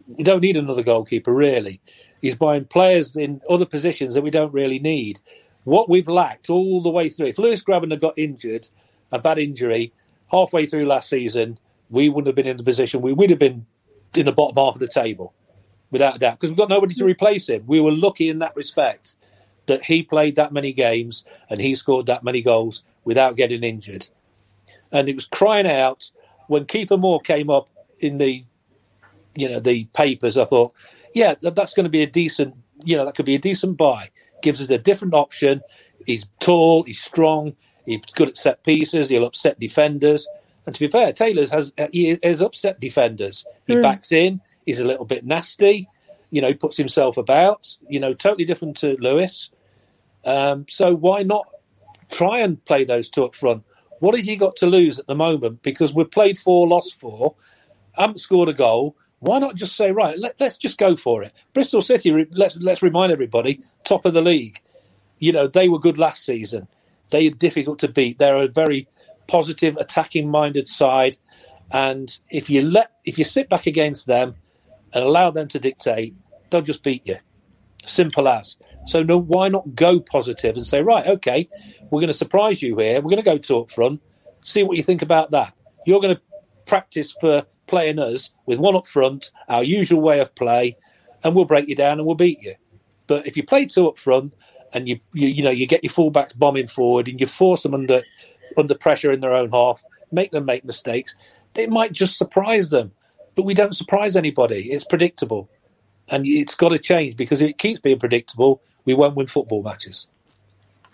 We don't need another goalkeeper, really. He's buying players in other positions that we don't really need. What we've lacked all the way through, if Lewis had got injured, a bad injury, halfway through last season, we wouldn't have been in the position. We would have been in the bottom half of the table, without a doubt, because we've got nobody to replace him. We were lucky in that respect that he played that many games and he scored that many goals without getting injured and it was crying out when Kieffer Moore came up in the, you know, the papers. I thought, yeah, that's going to be a decent, you know, that could be a decent buy. Gives us a different option. He's tall, he's strong, he's good at set pieces. He'll upset defenders. And to be fair, Taylor's has he has upset defenders. He mm. backs in. He's a little bit nasty. You know, he puts himself about. You know, totally different to Lewis. Um, so why not try and play those two up front? What has he got to lose at the moment? Because we've played four, lost four, haven't scored a goal. Why not just say, right, let, us just go for it? Bristol City, let's let's remind everybody, top of the league. You know they were good last season. They are difficult to beat. They're a very positive, attacking-minded side, and if you let if you sit back against them and allow them to dictate, they'll just beat you. Simple as. So no, why not go positive and say, right, okay, we're going to surprise you here. We're going to go to up front. See what you think about that. You're going to practice for playing us with one up front, our usual way of play, and we'll break you down and we'll beat you. But if you play two up front and you you, you know you get your fullbacks bombing forward and you force them under under pressure in their own half, make them make mistakes, it might just surprise them. But we don't surprise anybody. It's predictable. And it's got to change because if it keeps being predictable, we won't win football matches.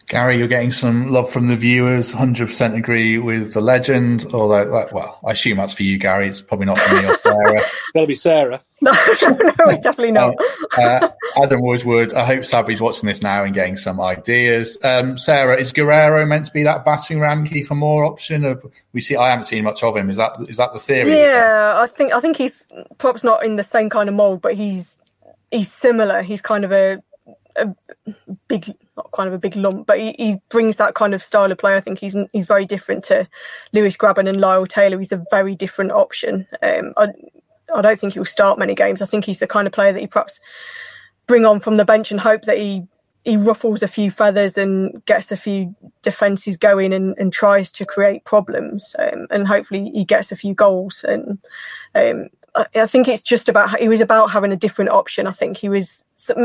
Gary, you're getting some love from the viewers. 100% agree with the legend. Although, well, I assume that's for you, Gary. It's probably not for me or Sarah. It'll be Sarah. No, no, definitely not. Uh, uh, Adam Woodward. I hope Savvy's watching this now and getting some ideas. Um, Sarah, is Guerrero meant to be that battering ram Kieffer Moore option? Of we see, I haven't seen much of him. Is that is that the theory? Yeah, I think I think he's perhaps not in the same kind of mold, but he's he's similar. He's kind of a a big, not kind of a big lump, but he, he, brings that kind of style of play. I think he's he's very different to Lewis Grabban and Lyle Taylor. He's a very different option. Um, I, I don't think he'll start many games. I think he's the kind of player that you perhaps bring on from the bench and hope that he he ruffles a few feathers and gets a few defences going and, and, tries to create problems um, and hopefully he gets a few goals and um, I, think it's just about he was about having a different option. I think he was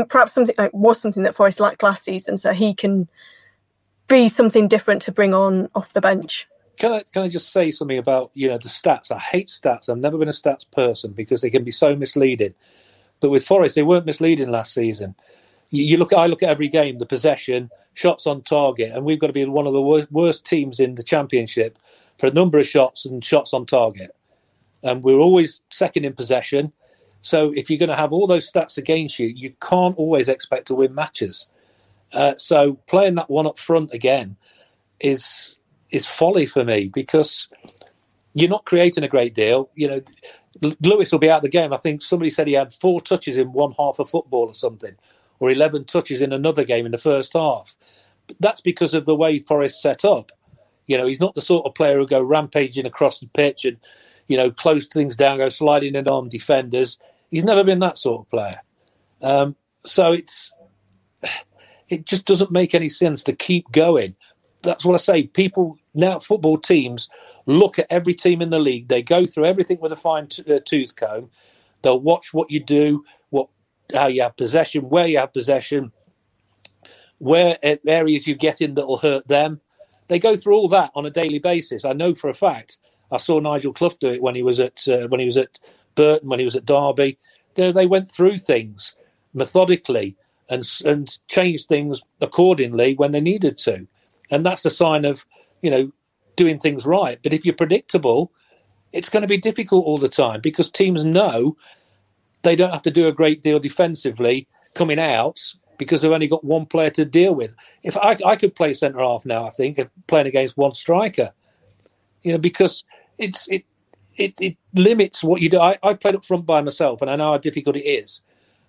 perhaps something like, was something that Forest lacked last season, so he can be something different to bring on off the bench. Can I can I just say something about you know the stats? I hate stats. I've never been a stats person because they can be so misleading. But with Forest, they weren't misleading last season. You, you look, I look at every game, the possession, shots on target, and we've got to be one of the worst, worst teams in the championship for a number of shots and shots on target. And we're always second in possession. So if you're going to have all those stats against you, you can't always expect to win matches. Uh, so playing that one up front again is is folly for me because you're not creating a great deal. You know, Lewis will be out of the game. I think somebody said he had four touches in one half of football or something, or 11 touches in another game in the first half. But that's because of the way Forest set up. You know, he's not the sort of player who go rampaging across the pitch and, you know, close things down, go sliding in on defenders. He's never been that sort of player. Um, so it's it just doesn't make any sense to keep going. That's what I say. People now, football teams look at every team in the league. They go through everything with a fine t- uh, tooth comb. They'll watch what you do, what how you have possession, where you have possession, where uh, areas you get in that will hurt them. They go through all that on a daily basis. I know for a fact. I saw Nigel Clough do it when he was at uh, when he was at Burton, when he was at Derby. They, they went through things methodically and and changed things accordingly when they needed to, and that's a sign of you know doing things right. But if you're predictable, it's going to be difficult all the time because teams know they don't have to do a great deal defensively coming out because they've only got one player to deal with. If I, I could play centre half now, I think playing against one striker, you know, because it's it it, it limits what you do. I, I played up front by myself, and I know how difficult it is.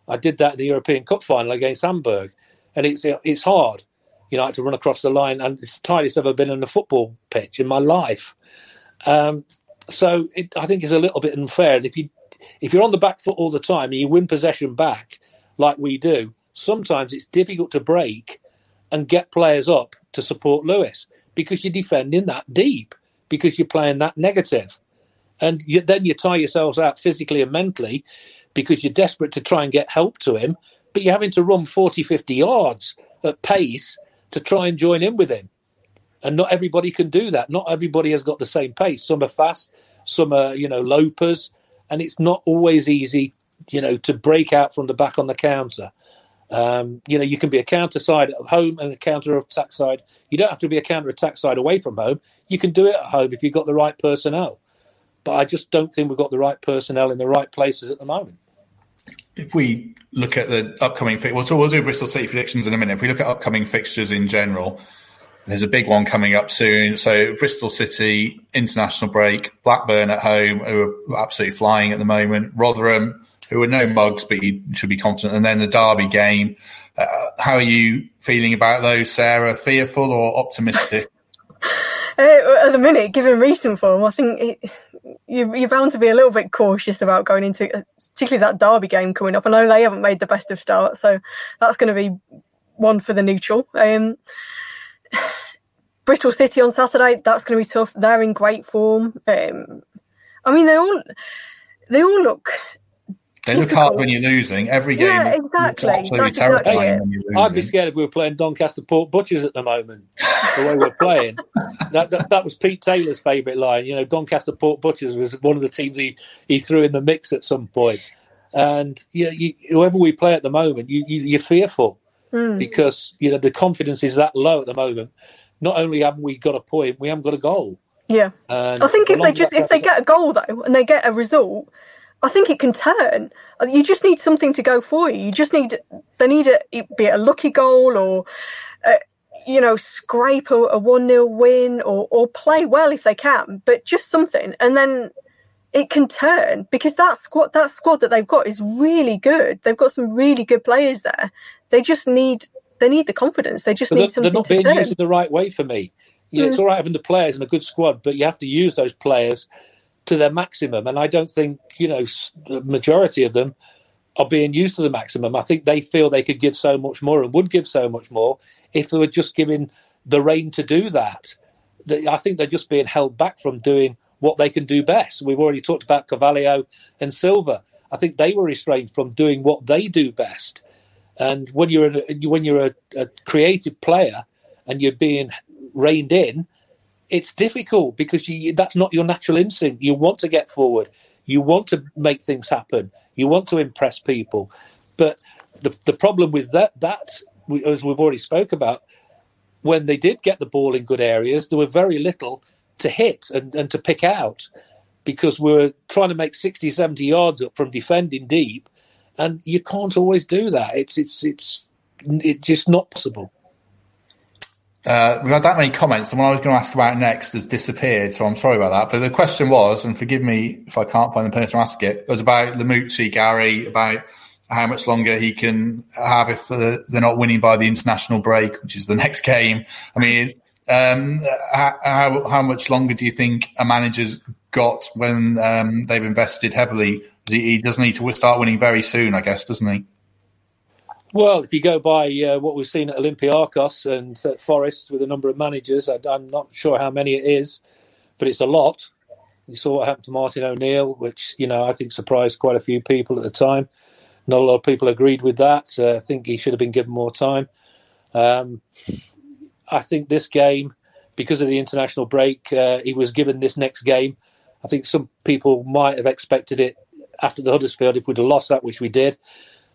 I did that in the European Cup final against Hamburg, and it's it's hard. You know, to run across the line, and it's the tightest I've ever been on a football pitch in my life. Um, so it, I think it's a little bit unfair. And if you if you're on the back foot all the time and you win possession back like we do, sometimes it's difficult to break and get players up to support Lewis because you're defending that deep because you're playing that negative. And you, then you tie yourselves out physically and mentally because you're desperate to try and get help to him, but you're having to run 40, 50 yards at pace to try and join in with him. And not everybody can do that. Not everybody has got the same pace. Some are fast, some are, you know, lopers, and it's not always easy, you know, to break out from the back on the counter. Um, you know, you can be a counter side at home and a counter attack side. You don't have to be a counter attack side away from home. You can do it at home if you've got the right personnel. But I just don't think we've got the right personnel in the right places at the moment. If we look at the upcoming, we'll, we'll do Bristol City predictions in a minute. If we look at upcoming fixtures in general, there's a big one coming up soon. So Bristol City international break, Blackburn at home, who are absolutely flying at the moment. Rotherham, who are no mugs, but you should be confident. And then the Derby game. Uh, how are you feeling about those, Sarah? Fearful or optimistic? Uh, at the minute, given recent form, I think it, you, you're bound to be a little bit cautious about going into, uh, particularly that Derby game coming up. I know they haven't made the best of starts, so that's going to be one for the neutral. Um, Bristol City on Saturday, that's going to be tough. They're in great form. Um, I mean, they all they all look they look hard when you're losing. Every game yeah, exactly. absolutely That's terrifying exactly I'd be scared if we were playing Doncaster Port Butchers at the moment, the way we're playing. that, that, that was Pete Taylor's favourite line. You know, Doncaster Port Butchers was one of the teams he, he threw in the mix at some point. And you know, you, whoever we play at the moment, you, you, are fearful mm. because you know the confidence is that low at the moment. Not only haven't we got a point, we haven't got a goal. Yeah, and I think if they just if they get a goal though and they get a result, I think it can turn. You just need something to go for you. You just need they need a be it a lucky goal or uh, you know scrape a one 0 win or or play well if they can, but just something, and then it can turn because that squad that squad that they've got is really good. They've got some really good players there. they just need they need the confidence. They just But need they're, something they're not to being turn. used in the right way for me. You know, it's Mm. all right having the players and a good squad, but you have to use those players to their maximum. And I don't think you know the majority of them are being used to the maximum. I think they feel they could give so much more and would give so much more if they were just given the reign to do that. I think they're just being held back from doing what they can do best. We've already talked about Carvalho and Silva. I think they were restrained from doing what they do best. And when you're a, when you're a, a creative player and you're being reined in, it's difficult because you, that's not your natural instinct. You want to get forward, you want to make things happen, you want to impress people. But the the problem with that that as we've already spoke about, when they did get the ball in good areas, there were very little to hit and, and to pick out because we were trying to make 60, 70 yards up from defending deep, and you can't always do that. It's it's it's it's just not possible. Uh, we've had that many comments. The one I was going to ask about next has disappeared, so I'm sorry about that. But the question was, and forgive me if I can't find the person to ask it, was about Lamouchi, Gary, about how much longer he can have if they're not winning by the international break, which is the next game. I mean, um, how, how much longer do you think a manager's got when um, they've invested heavily? He, he does need to start winning very soon, I guess, doesn't he? Well, if you go by uh, what we've seen at Olympiacos and Forest with a number of managers, I, I'm not sure how many it is, but it's a lot. You saw what happened to Martin O'Neill, which you know I think surprised quite a few people at the time. Not a lot of people agreed with that. Uh, I think he should have been given more time. Um, I think this game, because of the international break, uh, he was given this next game. I think some people might have expected it after the Huddersfield if we'd have lost that, which we did.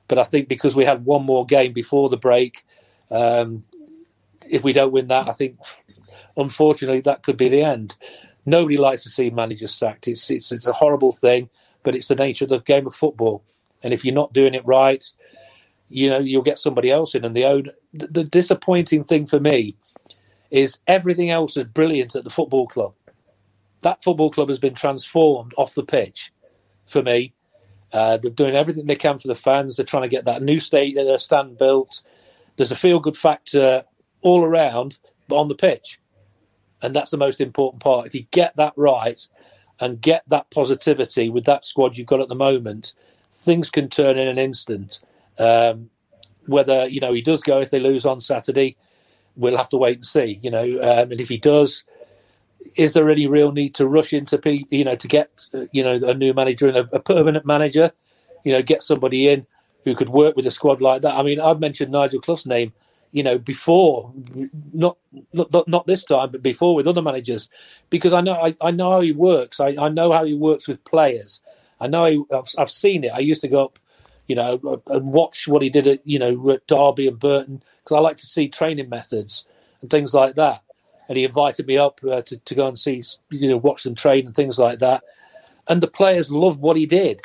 But I think because we had one more game before the break, um, if we don't win that, I think unfortunately that could be the end. Nobody likes to see managers sacked. It's it's it's a horrible thing, but it's the nature of the game of football. And if you're not doing it right, you know you'll get somebody else in. And the own the, the disappointing thing for me is everything else is brilliant at the football club. That football club has been transformed off the pitch for me. Uh, they're doing everything they can for the fans. They're trying to get that new state uh, stand built. There's a feel good factor all around, but on the pitch, and that's the most important part. If you get that right and get that positivity with that squad you've got at the moment, things can turn in an instant. Um, whether you know he does go if they lose on Saturday, we'll have to wait and see. You know, um, and if he does, is there any real need to rush into pe- you know to get uh, you know a new manager and a, a permanent manager? You know, get somebody in who could work with a squad like that. I mean, I've mentioned Nigel Clough's name. You know, before not not not this time, but before with other managers, because I know I, I know how he works. I, I know how he works with players. I know he, I've, I've seen it. I used to go up, you know, and watch what he did at you know at Derby and Burton because I like to see training methods and things like that and he invited me up uh, to, to go and see, you know, watch them train and things like that. And the players loved what he did.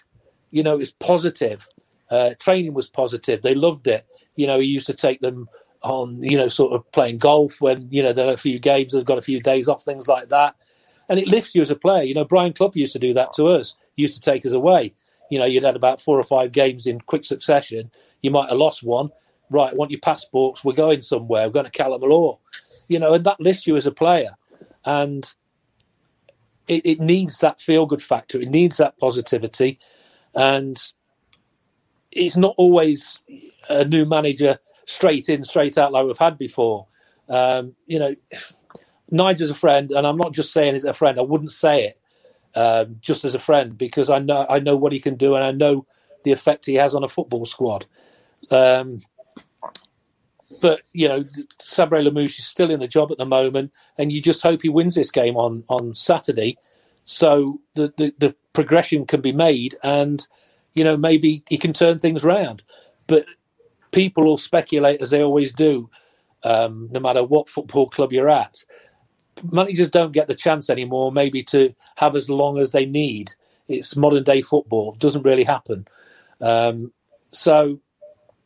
You know, it was positive. Uh, training was positive. They loved it. You know, he used to take them on, you know, sort of playing golf when, you know, there are a few games, they've got a few days off, things like that. And it lifts you as a player. You know, Brian Clough used to do that to us. He used to take us away. You know, you'd had about four or five games in quick succession. You might have lost one. Right, want your passports. We're going somewhere. We're going to Callum you know, and that lifts you as a player. And it, it needs that feel good factor. It needs that positivity. And it's not always a new manager straight in, straight out like we've had before. Um, you know, Nigel's a friend, and I'm not just saying he's a friend. I wouldn't say it um, just as a friend because I know I know what he can do, and I know the effect he has on a football squad. Um, but you know, Sabri Lamouchi is still in the job at the moment, and you just hope he wins this game on on Saturday, so the the, the progression can be made, and you know maybe he can turn things round. But people will speculate as they always do, um, no matter what football club you're at. Managers don't get the chance anymore, maybe to have as long as they need. It's modern day football; it doesn't really happen. Um, so,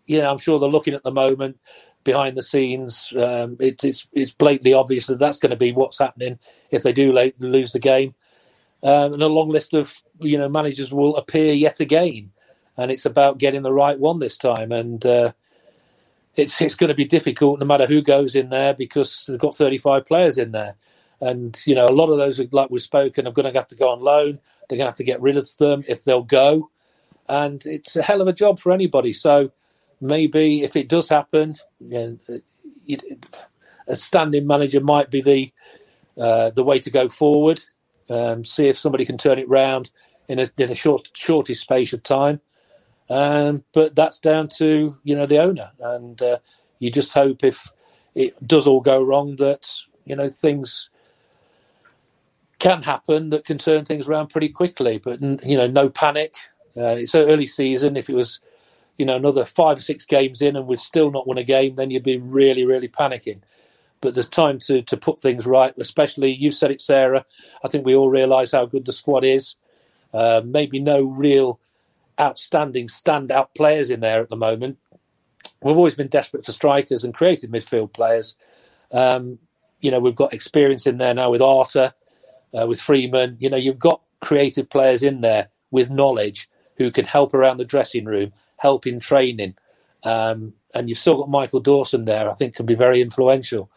you know, I'm sure they're looking at the moment behind the scenes. Um, it, it's it's blatantly obvious that that's going to be what's happening if they do late, lose the game. Um, and a long list of you know managers will appear yet again, and it's about getting the right one this time. And uh, it's it's going to be difficult no matter who goes in there because they've got 35 players in there, and you know a lot of those, like we've spoken, are going to have to go on loan. They're going to have to get rid of them if they'll go, and it's a hell of a job for anybody. So maybe if it does happen, you know, a standing manager might be the uh, the way to go forward. Um, see if somebody can turn it round in a in a short shortest space of time. Um, but that's down to you know the owner, and uh, you just hope if it does all go wrong that you know things can happen that can turn things around pretty quickly. But you know, no panic. Uh, it's early season. If it was you know another five or six games in and we'd still not won a game, then you'd be really really panicking. But there's time to to put things right. Especially you've said it, Sarah. I think we all realise how good the squad is. Uh, maybe no real outstanding standout players in there at the moment. We've always been desperate for strikers and creative midfield players. Um, you know, we've got experience in there now with Arter, uh, with Freeman. You know, you've got creative players in there with knowledge who can help around the dressing room, help in training. Um, and you've still got Michael Dawson there, I think can be very influential.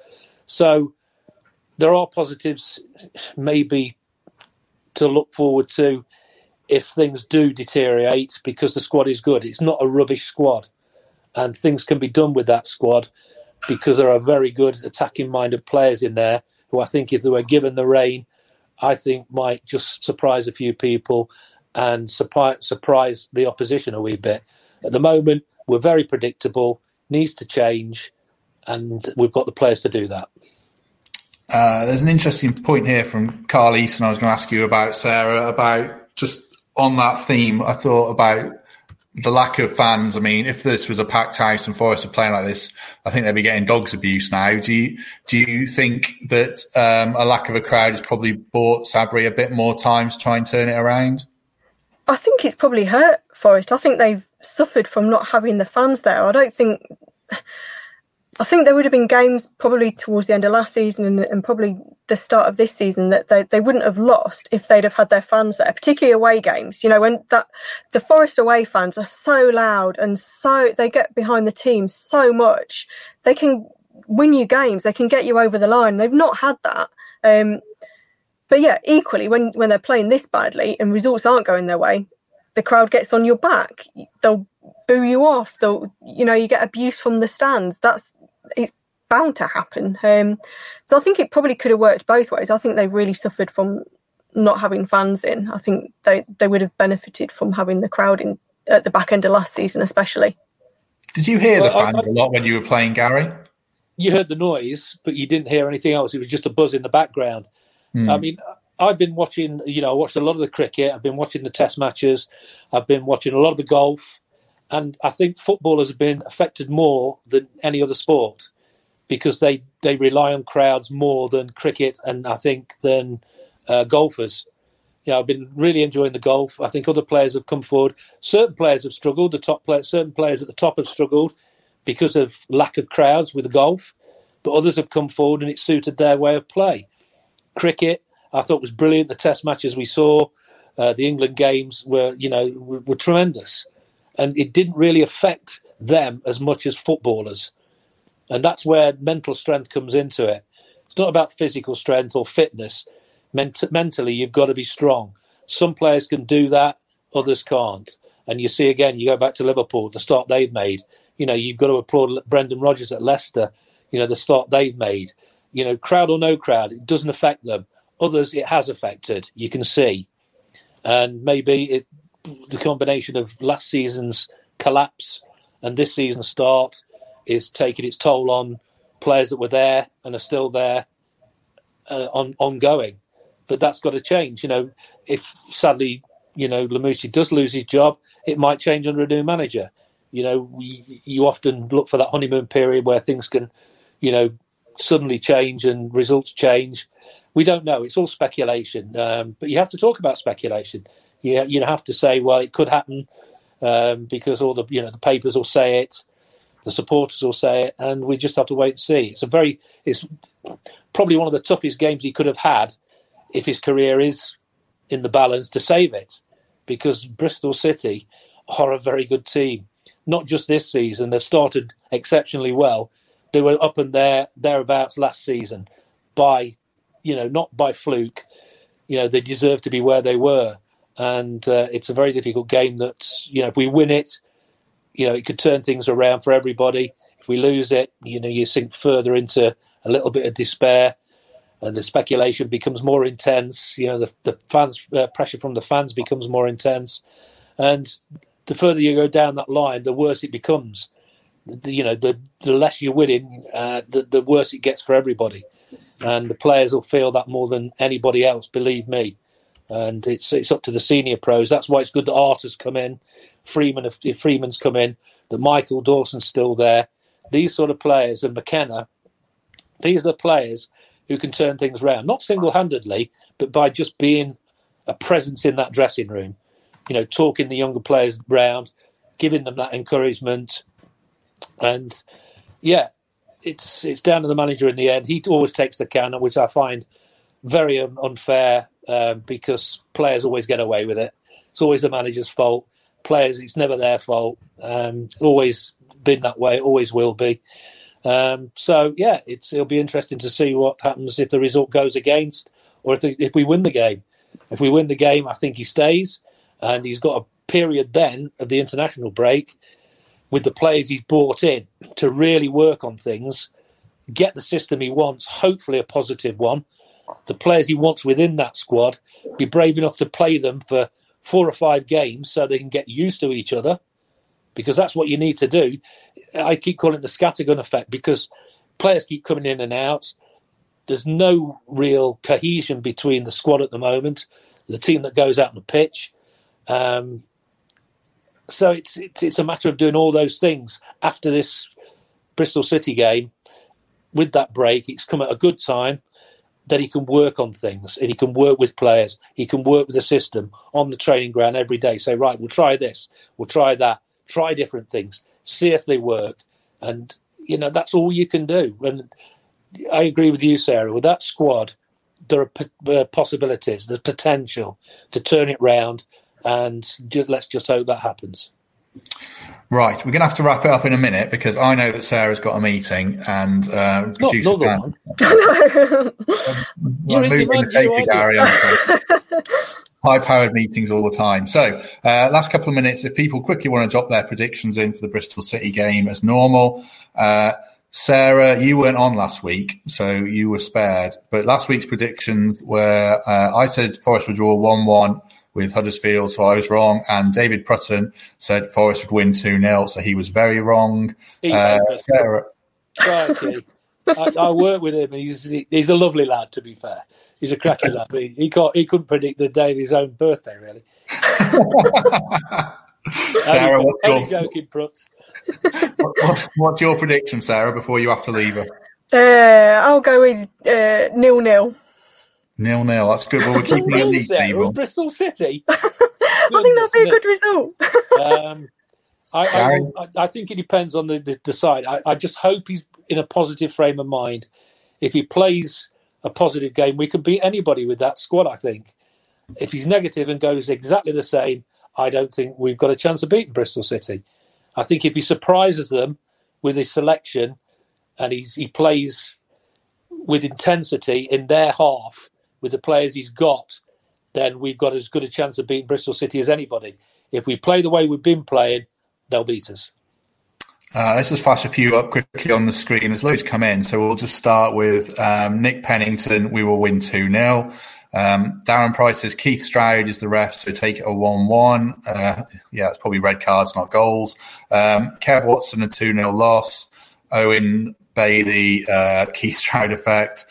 So there are positives maybe to look forward to if things do deteriorate because the squad is good. It's not a rubbish squad, and things can be done with that squad because there are very good attacking minded players in there who I think, if they were given the rein, I think might just surprise a few people and surprise, surprise the opposition a wee bit. At the moment, we're very predictable, needs to change, and we've got the players to do that. Uh, there's an interesting point here from Carl Easton I was going to ask you about, Sarah, about just on that theme, I thought about the lack of fans. I mean, if this was a packed house and Forest were playing like this, I think they'd be getting dogs abuse now. Do you do you think that um, a lack of a crowd has probably bought Sabri a bit more time to try and turn it around? I think it's probably hurt Forest. I think they've suffered from not having the fans there. I don't think. I think there would have been games probably towards the end of last season and, and, probably the start of this season that they, they wouldn't have lost if they'd have had their fans there, particularly away games. You know, when that the Forest away fans are so loud and so they get behind the team so much, they can win you games, they can get you over the line. They've not had that. Um, but yeah, equally when when they're playing this badly and results aren't going their way, the crowd gets on your back. They'll boo you off. They'll you know you get abuse from the stands. That's it's bound to happen. Um, so I think it probably could have worked both ways. I think they've really suffered from not having fans in. I think they they would have benefited from having the crowd in at the back end of last season, especially. Did you hear well, the fans I, I, a lot when you were playing, Gary? You heard the noise, but you didn't hear anything else. It was just a buzz in the background. Hmm. I mean, I've been watching. You know, I watched a lot of the cricket. I've been watching the Test matches. I've been watching a lot of the golf. And I think football has been affected more than any other sport because they, they rely on crowds more than cricket and I think than uh, golfers. You know, I've been really enjoying the golf. I think other players have come forward. Certain players have struggled. The top players, certain players at the top have struggled because of lack of crowds with the golf, but others have come forward and it suited their way of play. Cricket, I thought was brilliant. The Test matches we saw, uh, the England games were, you know, were, were tremendous and it didn't really affect them as much as footballers. And that's where mental strength comes into it. It's not about physical strength or fitness. Ment- mentally, you've got to be strong. Some players can do that, others can't. And you see again, you go back to Liverpool, the start they've made. You know, you've got to applaud Brendan Rodgers at Leicester. You know, the start they've made. You know, crowd or no crowd, it doesn't affect them. Others, it has affected. You can see, and maybe it the combination of last season's collapse and this season's start is taking its toll on players that were there and are still there uh, on ongoing. But that's got to change. You know, if sadly, you know, Lamouchi does lose his job, it might change under a new manager. You know, we, you often look for that honeymoon period where things can, you know, suddenly change and results change. We don't know. It's all speculation. Um, but you have to talk about speculation you you have to say, well, it could happen um, because all the you know the papers will say it, the supporters will say it, and we just have to wait and see. It's a very it's probably one of the toughest games he could have had if his career is in the balance to save it, because Bristol City are a very good team. not just this season. They've started exceptionally well. They were up and there thereabouts last season by, you know, not by fluke. You know, they deserve to be where they were, and uh, it's a very difficult game. That you know, if we win it, you know, it could turn things around for everybody. If we lose it, you know, you sink further into a little bit of despair and the speculation becomes more intense. You know, the, the fans uh, pressure from the fans becomes more intense, and the further you go down that line, the worse it becomes. The, you know, the the less you're winning, uh, the the worse it gets for everybody, and the players will feel that more than anybody else. Believe me, and it's it's up to the senior pros. That's why it's good that Art has come in, Freeman if Freeman's come in, that Michael Dawson's still there. These sort of players and McKenna, these are the players who can turn things around, not single handedly, but by just being a presence in that dressing room. You know, talking the younger players round, giving them that encouragement, and yeah, it's it's down to the manager in the end. He always takes the can, which I find very unfair uh, because players always get away with it. It's always the manager's fault. Players, it's never their fault. Um, always been that way. Always will be. Um, so yeah, it's it'll be interesting to see what happens if the result goes against or if the, if we win the game. If we win the game, I think he stays, and he's got a period then of the international break with the players he's brought in to really work on things, get the system he wants, hopefully a positive one. The players he wants within that squad, be brave enough to play them for four or five games so they can get used to each other, because that's what you need to do. I keep calling it the scattergun effect because players keep coming in and out. There's no real cohesion between the squad at the moment. The team that goes out on the pitch. Um, so it's, it's it's a matter of doing all those things after this Bristol City game. With that break, it's come at a good time that he can work on things and he can work with players. He can work with the system on the training ground every day. Say, right, we'll try this, we'll try that, try different things see if they work, and you know that's all you can do. And I agree with you, Sarah. With that squad, there are p- uh, possibilities, the potential to turn it round, and just, let's just hope that happens. Right, we're going to have to wrap it up in a minute because I know that Sarah's got a meeting and uh, Not another one. You're moving the Gary high powered meetings all the time. So, uh, last couple of minutes, if people quickly want to drop their predictions in for the Bristol City game as normal. Uh, Sarah, you weren't on last week, so you were spared. But last week's predictions were uh, I said Forest would draw 1 1 with Huddersfield, so I was wrong. And David Prutton said Forest would win 2 0, so he was very wrong. Uh, Sarah. I, I work with him. He's he's a lovely lad, to be fair he's a cracking lad. He, he, can't, he couldn't predict the day of his own birthday, really. Sarah, what's your, joking, Prutz. what, what's your prediction, Sarah, before you have to leave her? Uh, I'll go with uh, nil nil. Nil nil. That's good. Well, we're keeping it neat, people. Bristol City. I think that'd be a good result. um, I, I, I, think it depends on the, the, the side. I, I, just hope he's in a positive frame of mind. If he plays a positive game. We can beat anybody with that squad, I think. If he's negative and goes exactly the same, I don't think we've got a chance of beating Bristol City. I think if he surprises them with his selection and he's, he plays with intensity in their half with the players he's got, then we've got as good a chance of beating Bristol City as anybody. If we play the way we've been playing, they'll beat us. Uh, let's just flash a few up quickly on the screen. There's loads come in, so we'll just start with um, Nick Pennington. We will win 2 0. Um, Darren Price says Keith Stroud is the ref, so take it a 1 1. Uh, yeah, it's probably red cards, not goals. Um, Kev Watson, a 2 0 loss. Owen Bailey, uh, Keith Stroud effect.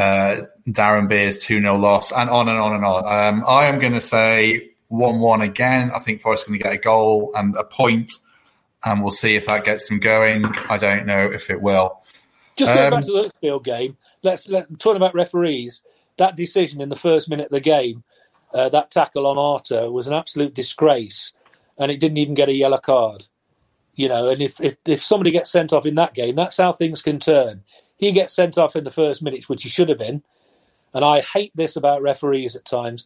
Uh, Darren Beers, 2 0 loss, and on and on and on. Um, I am going to say 1 1 again. I think Forest going to get a goal and a point and we'll see if that gets them going. I don't know if it will. Just going um, back to the Lichfield game, let's let talk about referees. That decision in the first minute of the game, uh, that tackle on Arter was an absolute disgrace, and it didn't even get a yellow card. You know, and if, if if somebody gets sent off in that game, that's how things can turn. He gets sent off in the first minutes, which he should have been. And I hate this about referees at times.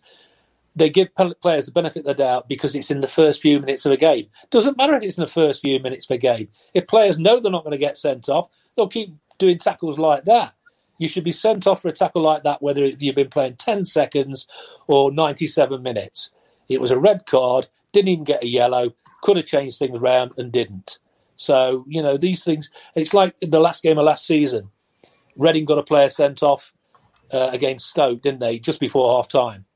they give players the benefit of the doubt because it's in the first few minutes of a game. Doesn't matter if it's in the first few minutes of a game. If players know they're not going to get sent off, they'll keep doing tackles like that. You should be sent off for a tackle like that, whether you've been playing 10 seconds or 97 minutes. It was a red card, didn't even get a yellow, could have changed things around and didn't. So, you know, these things, it's like the last game of last season. Reading got a player sent off uh, against Stoke, didn't they, just before half time?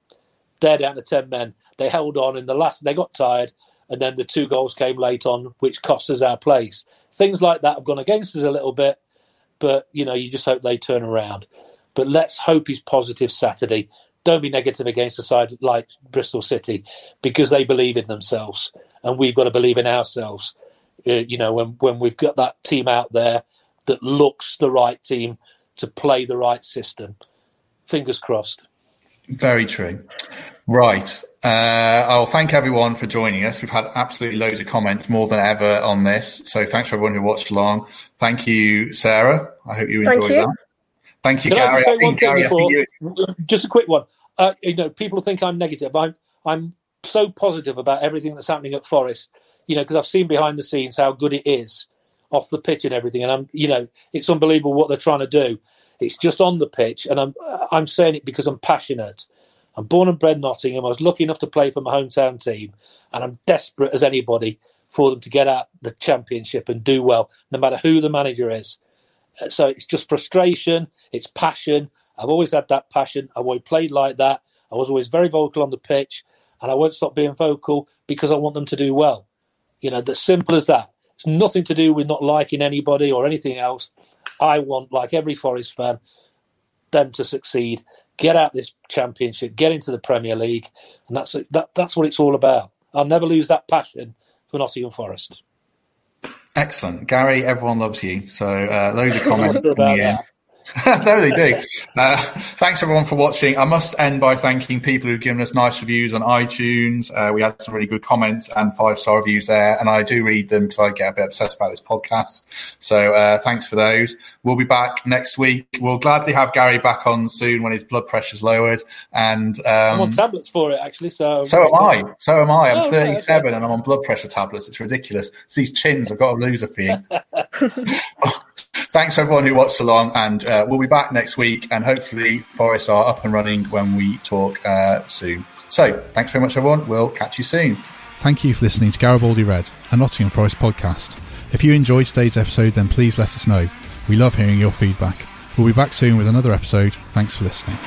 They're down to 10 men. They held on in the last, they got tired, and then the two goals came late on, which cost us our place. Things like that have gone against us a little bit, but, you know, you just hope they turn around. But let's hope he's positive Saturday. Don't be negative against a side like Bristol City because they believe in themselves, and we've got to believe in ourselves. Uh, you know, when, when we've got that team out there that looks the right team to play the right system. Fingers crossed. Very true. Right. Uh, I'll thank everyone for joining us. We've had absolutely loads of comments, more than ever, on this. So thanks for everyone who watched along. Thank you, Sarah. I hope you enjoyed you. that. Thank you, Can Gary. I just, say one Gary, before, you... just a quick one. Uh, you know, people think I'm negative. I'm I'm so positive about everything that's happening at Forest. You know, because I've seen behind the scenes how good it is off the pitch and everything, and I'm, you know, it's unbelievable what they're trying to do. It's just on the pitch, and I'm I'm saying it because I'm passionate. I'm born and bred Nottingham. I was lucky enough to play for my hometown team, and I'm desperate as anybody for them to get out the championship and do well, no matter who the manager is. Uh, so it's just frustration, it's passion. I've always had that passion. I've always played like that. I was always very vocal on the pitch, and I won't stop being vocal because I want them to do well. You know, that's simple as that. It's nothing to do with not liking anybody or anything else. I want, like every Forest fan, them to succeed, get out this championship, get into the Premier League, and that's that, that's what it's all about. I'll never lose that passion for Nottingham Forest. Excellent, Gary. Everyone loves you. So uh, loads of comments no, they do. Uh, thanks everyone for watching. I must end by thanking people who've given us nice reviews on iTunes. Uh, we had some really good comments and five star reviews there, and I do read them because I get a bit obsessed about this podcast. So uh, thanks for those. We'll be back next week. We'll gladly have Gary back on soon when his blood pressure's lowered. And um, I'm on tablets for it actually. So so am I. So am I. I'm oh, 37 okay. and I'm on blood pressure tablets. It's ridiculous. It's these chins. I've got to lose a few. thanks everyone who watched along, and uh, we'll be back next week. And hopefully, Forest are up and running when we talk uh, soon. So, thanks very much, everyone. We'll catch you soon. Thank you for listening to Garibaldi Red, a Nottingham Forest podcast. If you enjoyed today's episode, then please let us know. We love hearing your feedback. We'll be back soon with another episode. Thanks for listening.